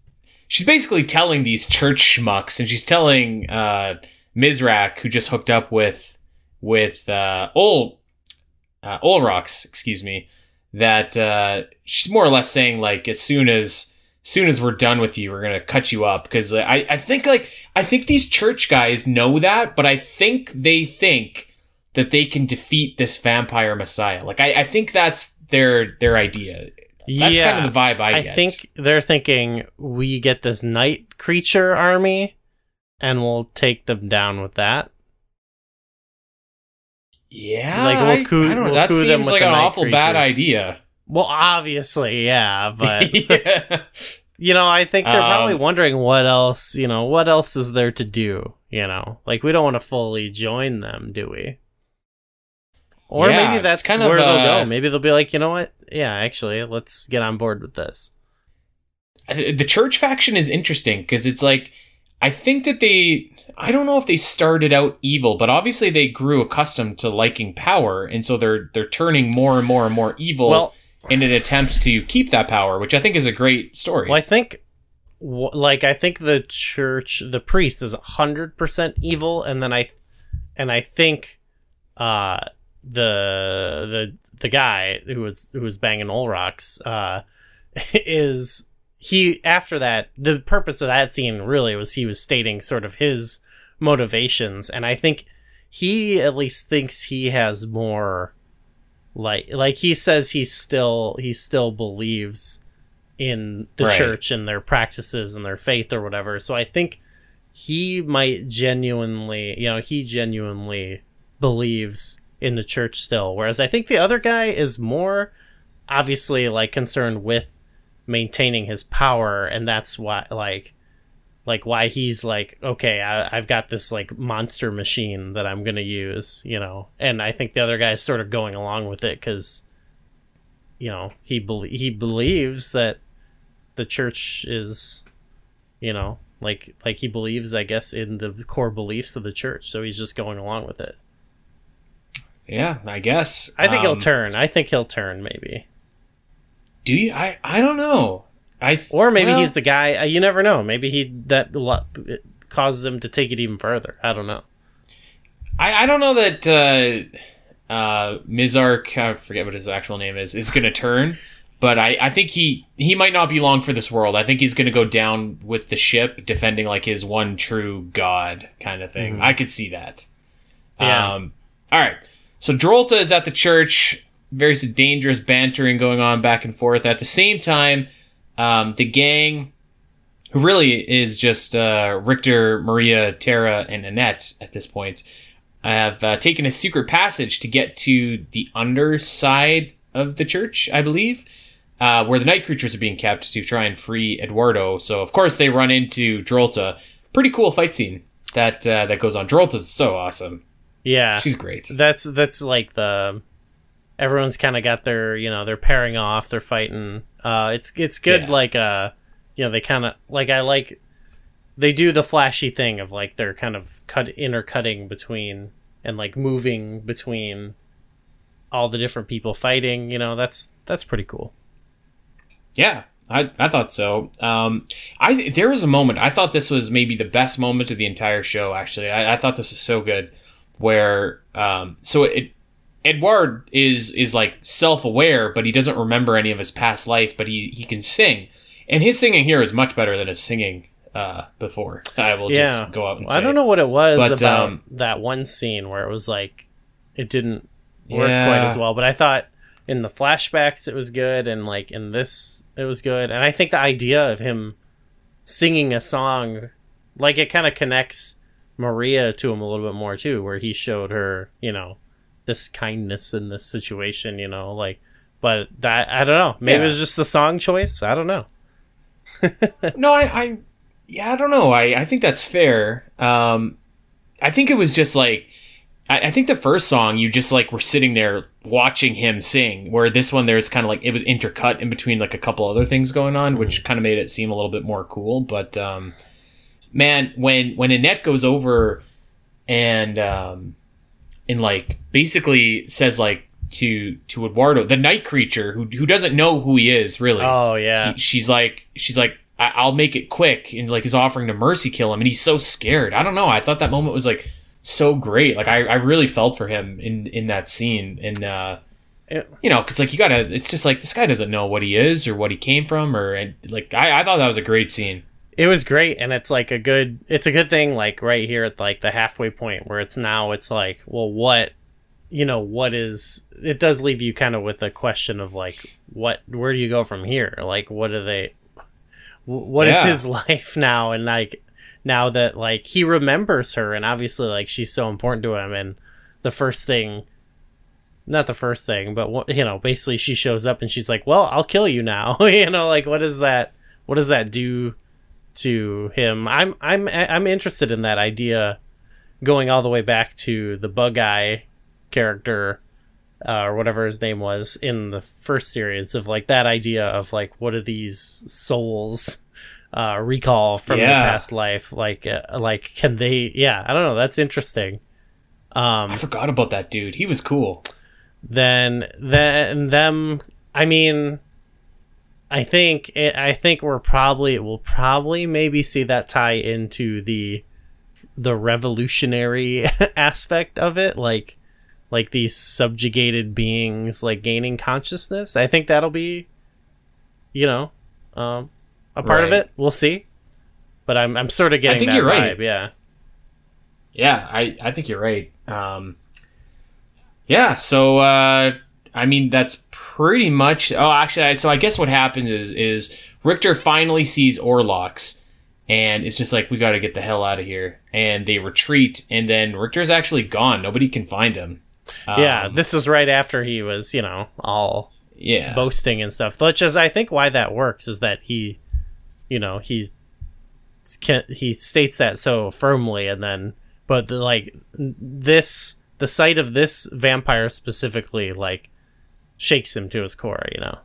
she's basically telling these church schmucks, and she's telling uh, Mizrak, who just hooked up with with uh, Ol uh, Olrox, excuse me, that uh, she's more or less saying like as soon as as soon as we're done with you, we're gonna cut you up because I I think like I think these church guys know that, but I think they think that they can defeat this vampire messiah. Like I, I think that's their their idea. That's yeah, kind of the vibe I, I think they're thinking we get this night creature army, and we'll take them down with that. yeah, like, we'll coo- I don't we'll that coo seems like an awful bad idea. Well, obviously, yeah, but yeah. you know, I think they're probably Um, wondering what else, you know, what else is there to do, you know? Like we don't want to fully join them, do we? Or Yeah, maybe that's kind of where of, they'll uh, go. Maybe they'll be like, you know what? Yeah, actually, let's get on board with this. Uh, the church faction is interesting because it's like I think that they I don't know if they started out evil, but obviously they grew accustomed to liking power, and so they're they're turning more and more and more evil Well, in an attempt to keep that power, which I think is a great story. Well, I think, like, I think the church, the priest is hundred percent evil, and then I, and I think, uh, the the the guy who was who was banging Olrox, uh, is he after that the purpose of that scene really was he was stating sort of his motivations, and I think he at least thinks he has more like like he says he still he still believes in the Right. church and their practices and their faith or whatever so i think he might genuinely you know he genuinely believes in the church still whereas i think the other guy is more obviously like concerned with maintaining his power and that's why like like why he's like okay I, i've got this like monster machine that i'm gonna use you know? And i think the other guy's sort of going along with it because you know he bel he believes that the church is you know like like he believes i guess in the core beliefs of the church so he's just going along with it. Yeah, I guess. i think he'll Um, turn. I think he'll turn maybe Do you? I I don't know. I th- or maybe well, he's the guy uh, you never know maybe he that lo- causes him to take it even further i don't know I, I don't know that uh, uh, Mizark, I forget what his actual name is, is going to turn. But I, I think he he might not be long for this world. I think he's going to go down with the ship, defending like his one true god kind of thing. Mhm. I could see that. Yeah. Um, all right. So Drolta is at the church. Very dangerous bantering going on back and forth. At the same time, um, the gang, who really is just uh, Richter, Maria, Tera, and Annette at this point, have uh, taken a secret passage to get to the underside of the church, I believe, uh, where the night creatures are being kept to try and free Eduardo. So of course they run into Drolta. Pretty cool fight scene that uh, that goes on. Drolta's so awesome. yeah She's great. that's that's like the everyone's kind of got their you know they're pairing off they're fighting uh it's it's good Yeah. like uh you know they kind of like i like they do the flashy thing of like they're kind of cut intercutting between and like moving between all the different people fighting you know that's that's pretty cool Yeah, I, I thought so. Um, I there was a moment I thought this was maybe the best moment of the entire show. Actually, I, I thought this was so good. Where um, so it Edward is is like self aware, but he doesn't remember any of his past life, but he he can sing, and his singing here is much better than his singing uh, before. I will Yeah. just go out and say. I don't know what it was But, about um, that one scene where it was like it didn't work Yeah. quite as well. But I thought in the flashbacks it was good, and like in this it was good. And I think the idea of him singing a song, like it kind of connects Maria to him a little bit more too, where he showed her, you know, this kindness in this situation, you know, like. But that I don't know. Maybe Yeah. it was just the song choice. I don't know. No, I, I, yeah, I don't know. I, I think that's fair. Um, I think it was just like, I, I think the first song you just like were sitting there watching him sing. Where this one there's kind of like it was intercut in between like a couple other things going on, which kind of made it seem a little bit more cool. But um, man, when when Annette goes over and um, and like basically says like to to Eduardo, the night creature who who doesn't know who he is really. Oh yeah. she's like she's like I- i'll make it quick and like is offering to mercy kill him and he's so scared. I don't know. I thought that moment was like so great. Like i, I really felt for him in in that scene and uh It- you know because like you gotta it's just like this guy doesn't know what he is or what he came from or and like i, I thought that was a great scene It was great, and it's like a good. It's a good thing, like right here at like the halfway point where it's now. It's like, well, what, you know, what is? It does leave you kind of with a question of like, what? Where do you go from here? Like, what are they? wh- What is Yeah. his life now? And like, now that like he remembers her, and obviously like she's so important to him, and the first thing. Not the first thing, but you know, basically she shows up and she's like, "Well, I'll kill you now." you know, like what does that? What does that do to him. I'm I'm I'm interested in that idea going all the way back to the bug eye character uh, or whatever his name was in the first series of like that idea of like what do these souls uh, recall from Yeah. their past life like uh, like can they yeah I don't know that's interesting um i forgot about that dude he was cool then then them i mean i think it, i think we're probably we'll probably maybe see that tie into the the revolutionary aspect of it like like these subjugated beings like gaining consciousness. I think that'll be you know um a part of it. We'll see. But i'm i'm sort of getting I think you're vibe right. yeah. Yeah, I, I think you're right. Um, yeah, so uh, I mean that's pretty much. Oh, actually, I, so I guess what happens is is Richter finally sees Orlox, and it's just like we got to get the hell out of here, and they retreat, and then Richter's actually gone. Nobody can find him. yeah Um, this is right after he was you know all yeah, boasting and stuff. Which is, I think, why that works is that he, you know, he can he states that so firmly, and then, but the, like this, the sight of this vampire specifically, like shakes him to his core. You know.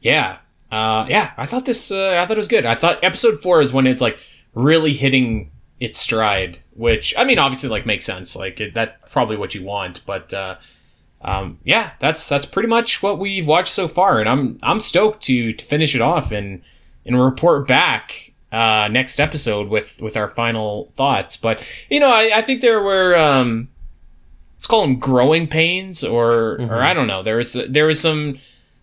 Yeah. Uh, yeah, I thought this. Uh, I thought it was good. I thought episode four is when it's like really hitting its stride, which I mean, obviously, like makes sense. Like it, that's probably what you want, but uh, um, yeah, that's that's pretty much what we've watched so far, and I'm I'm stoked to to finish it off and and report back uh, next episode with with our final thoughts. But you know, I, I think there were. Um, let's call them growing pains or or I don't know. There was there was some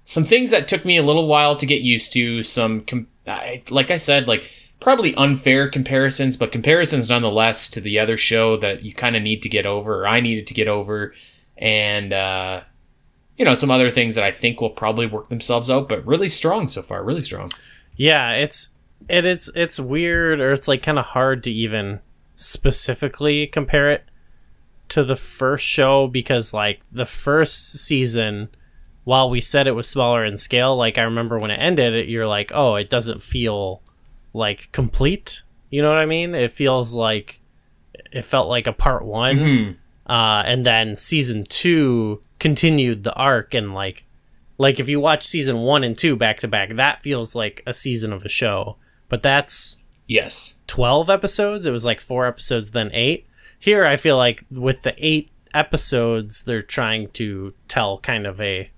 some things that took me a little while to get used to. Some com- I, like I said, like probably unfair comparisons, but comparisons nonetheless to the other show that you kind of need to get over, or I needed to get over, and uh, you know some other things that I think will probably work themselves out. But really strong so far, really strong. Yeah, it's and it's it's weird or it's like kind of hard to even specifically compare it to the first show because like the first season while we said it was smaller in scale like I remember when it ended it, you're like, "Oh, it doesn't feel like complete." You know what I mean? It feels like it felt like a part 1 Mhm. uh, and then season two continued the arc and like like if you watch season one and two back to back that feels like a season of a show but that's Yes. 12 episodes it was like four episodes then eight here i feel like with the eight episodes they're trying to tell kind of a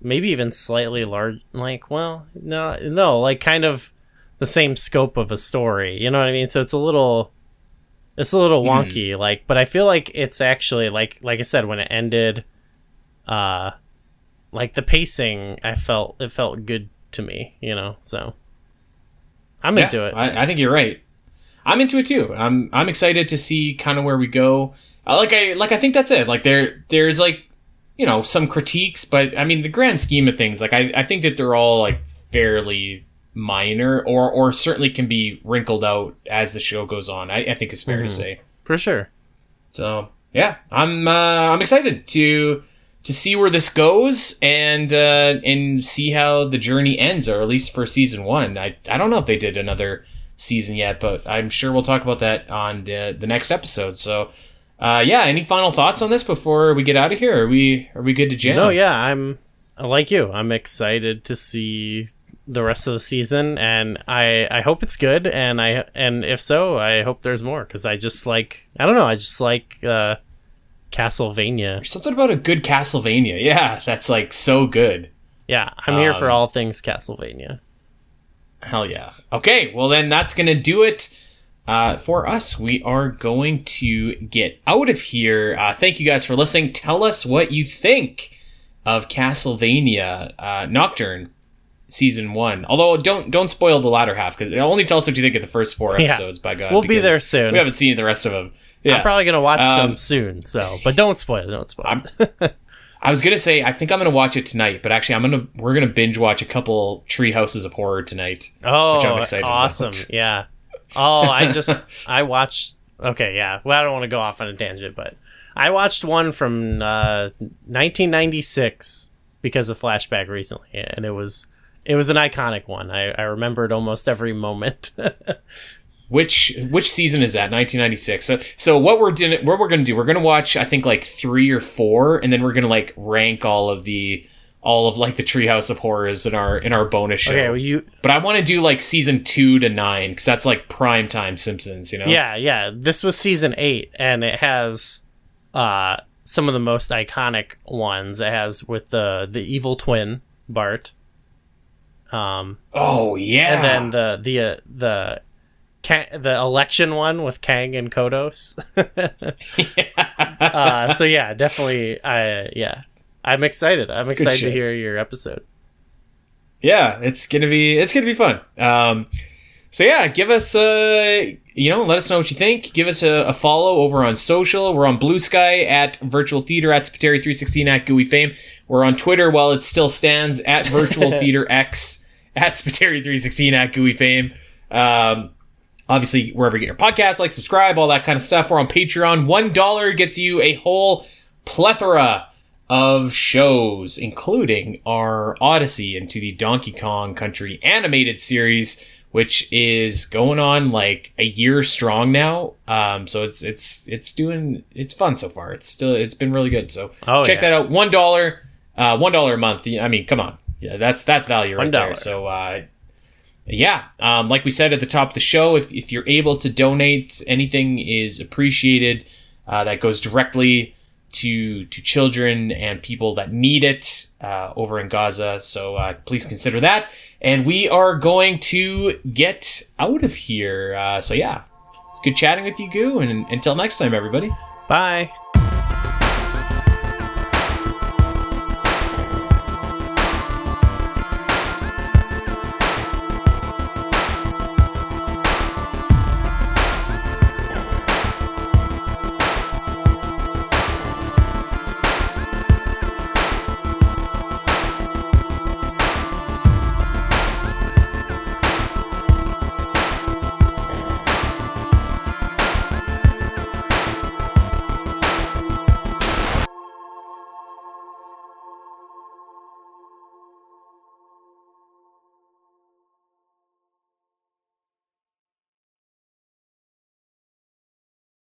maybe even slightly large like well no no like kind of the same scope of a story you know what i mean so it's a little it's a little wonky like but i feel like it's actually like like i said when it ended uh like the pacing i felt it felt good to me you know so I'm Yeah, into it. I, I think you're right. I'm into it too. I'm I'm excited to see kind of where we go. Uh, like I like I think that's it. Like there there's like you know some critiques, but I mean the grand scheme of things, like I, I think that they're all like fairly minor or or certainly can be wrinkled out as the show goes on. I, I think it's fair to Mhm. say. For sure. So yeah, I'm uh, I'm excited to to see where this goes and uh, and see how the journey ends, or at least for season one. I I don't know if they did another season yet, but I'm sure we'll talk about that on the the next episode. So. Uh, yeah. Any final thoughts on this before we get out of here? Are we are we good to jam? No, yeah, I'm like you. I'm excited to see the rest of the season, and I I hope it's good, and I and if so, I hope there's more because I just like I don't know, I just like uh, Castlevania. There's something about a good Castlevania. Yeah, that's like so good. Yeah, I'm here for Um, all things Castlevania. Hell yeah. Okay, well then that's gonna do it uh, for us. We are going to get out of here. Uh, thank you guys for listening. Tell us what you think of Castlevania uh, Nocturne season one. Although don't don't spoil the latter half because only tell us what you think of the first four Yeah. episodes. By God, We'll be there soon. We haven't seen the rest of them. Yeah, I'm probably gonna watch Um, some soon, so but don't spoil. Don't spoil. I was gonna say I think I'm gonna watch it tonight, but actually I'm gonna we're gonna binge watch a couple Tree Houses of Horror tonight. Oh, I'm excited about. awesome! Yeah. Oh, I just I watched. Okay, yeah. Well, I don't want to go off on a tangent, but I watched one from uh, 1996 because of flashback recently, and it was it was an iconic one. I, I remembered almost every moment. Which which season is that? 1996. So so what we're doing what we're gonna do? We're gonna watch I think like three or four, and then we're gonna like rank all of the all of like the Treehouse of Horrors in our in our bonus show. okay, well, you but I want to do like season two to nine because that's like prime time Simpsons. You know? yeah yeah. This was season eight, and it has uh some of the most iconic ones. It has with the the evil twin Bart. Um, Oh yeah. and then the the uh, the Ka- the election one with Kang and Kodos. uh, so yeah, definitely. I yeah, I'm excited. I'm excited to hear your episode. yeah, it's gonna be it's gonna be fun. Um, so yeah, give us uh, you know, let us know what you think. Give us a, a follow over on social. We're on Bluesky at Virtual Theater at Spiteri three sixteen at Gooey Fame. We're on Twitter while it still stands at Virtual Theater X at Spiteri three sixteen at Gooey Fame. Um, obviously wherever you get your podcast, like subscribe, all that kind of stuff. We're on Patreon. One dollar gets you a whole plethora of shows, including our Odyssey into the Donkey Kong Country animated series, which is going on like a year strong now. Um, so it's it's it's doing it's fun so far. It's still it's been really good. So Oh, check yeah. that out. One dollar, uh, one dollar a month. I mean, come on, yeah, that's that's value right there. So uh, yeah, um, like we said at the top of the show, if, if you're able to donate, anything is appreciated. Uh, that goes directly to to children and people that need it uh, over in Gaza. So uh, please consider that. And we are going to get out of here. Uh, so yeah, it's good chatting with you, Goo. And until next time, everybody. Bye.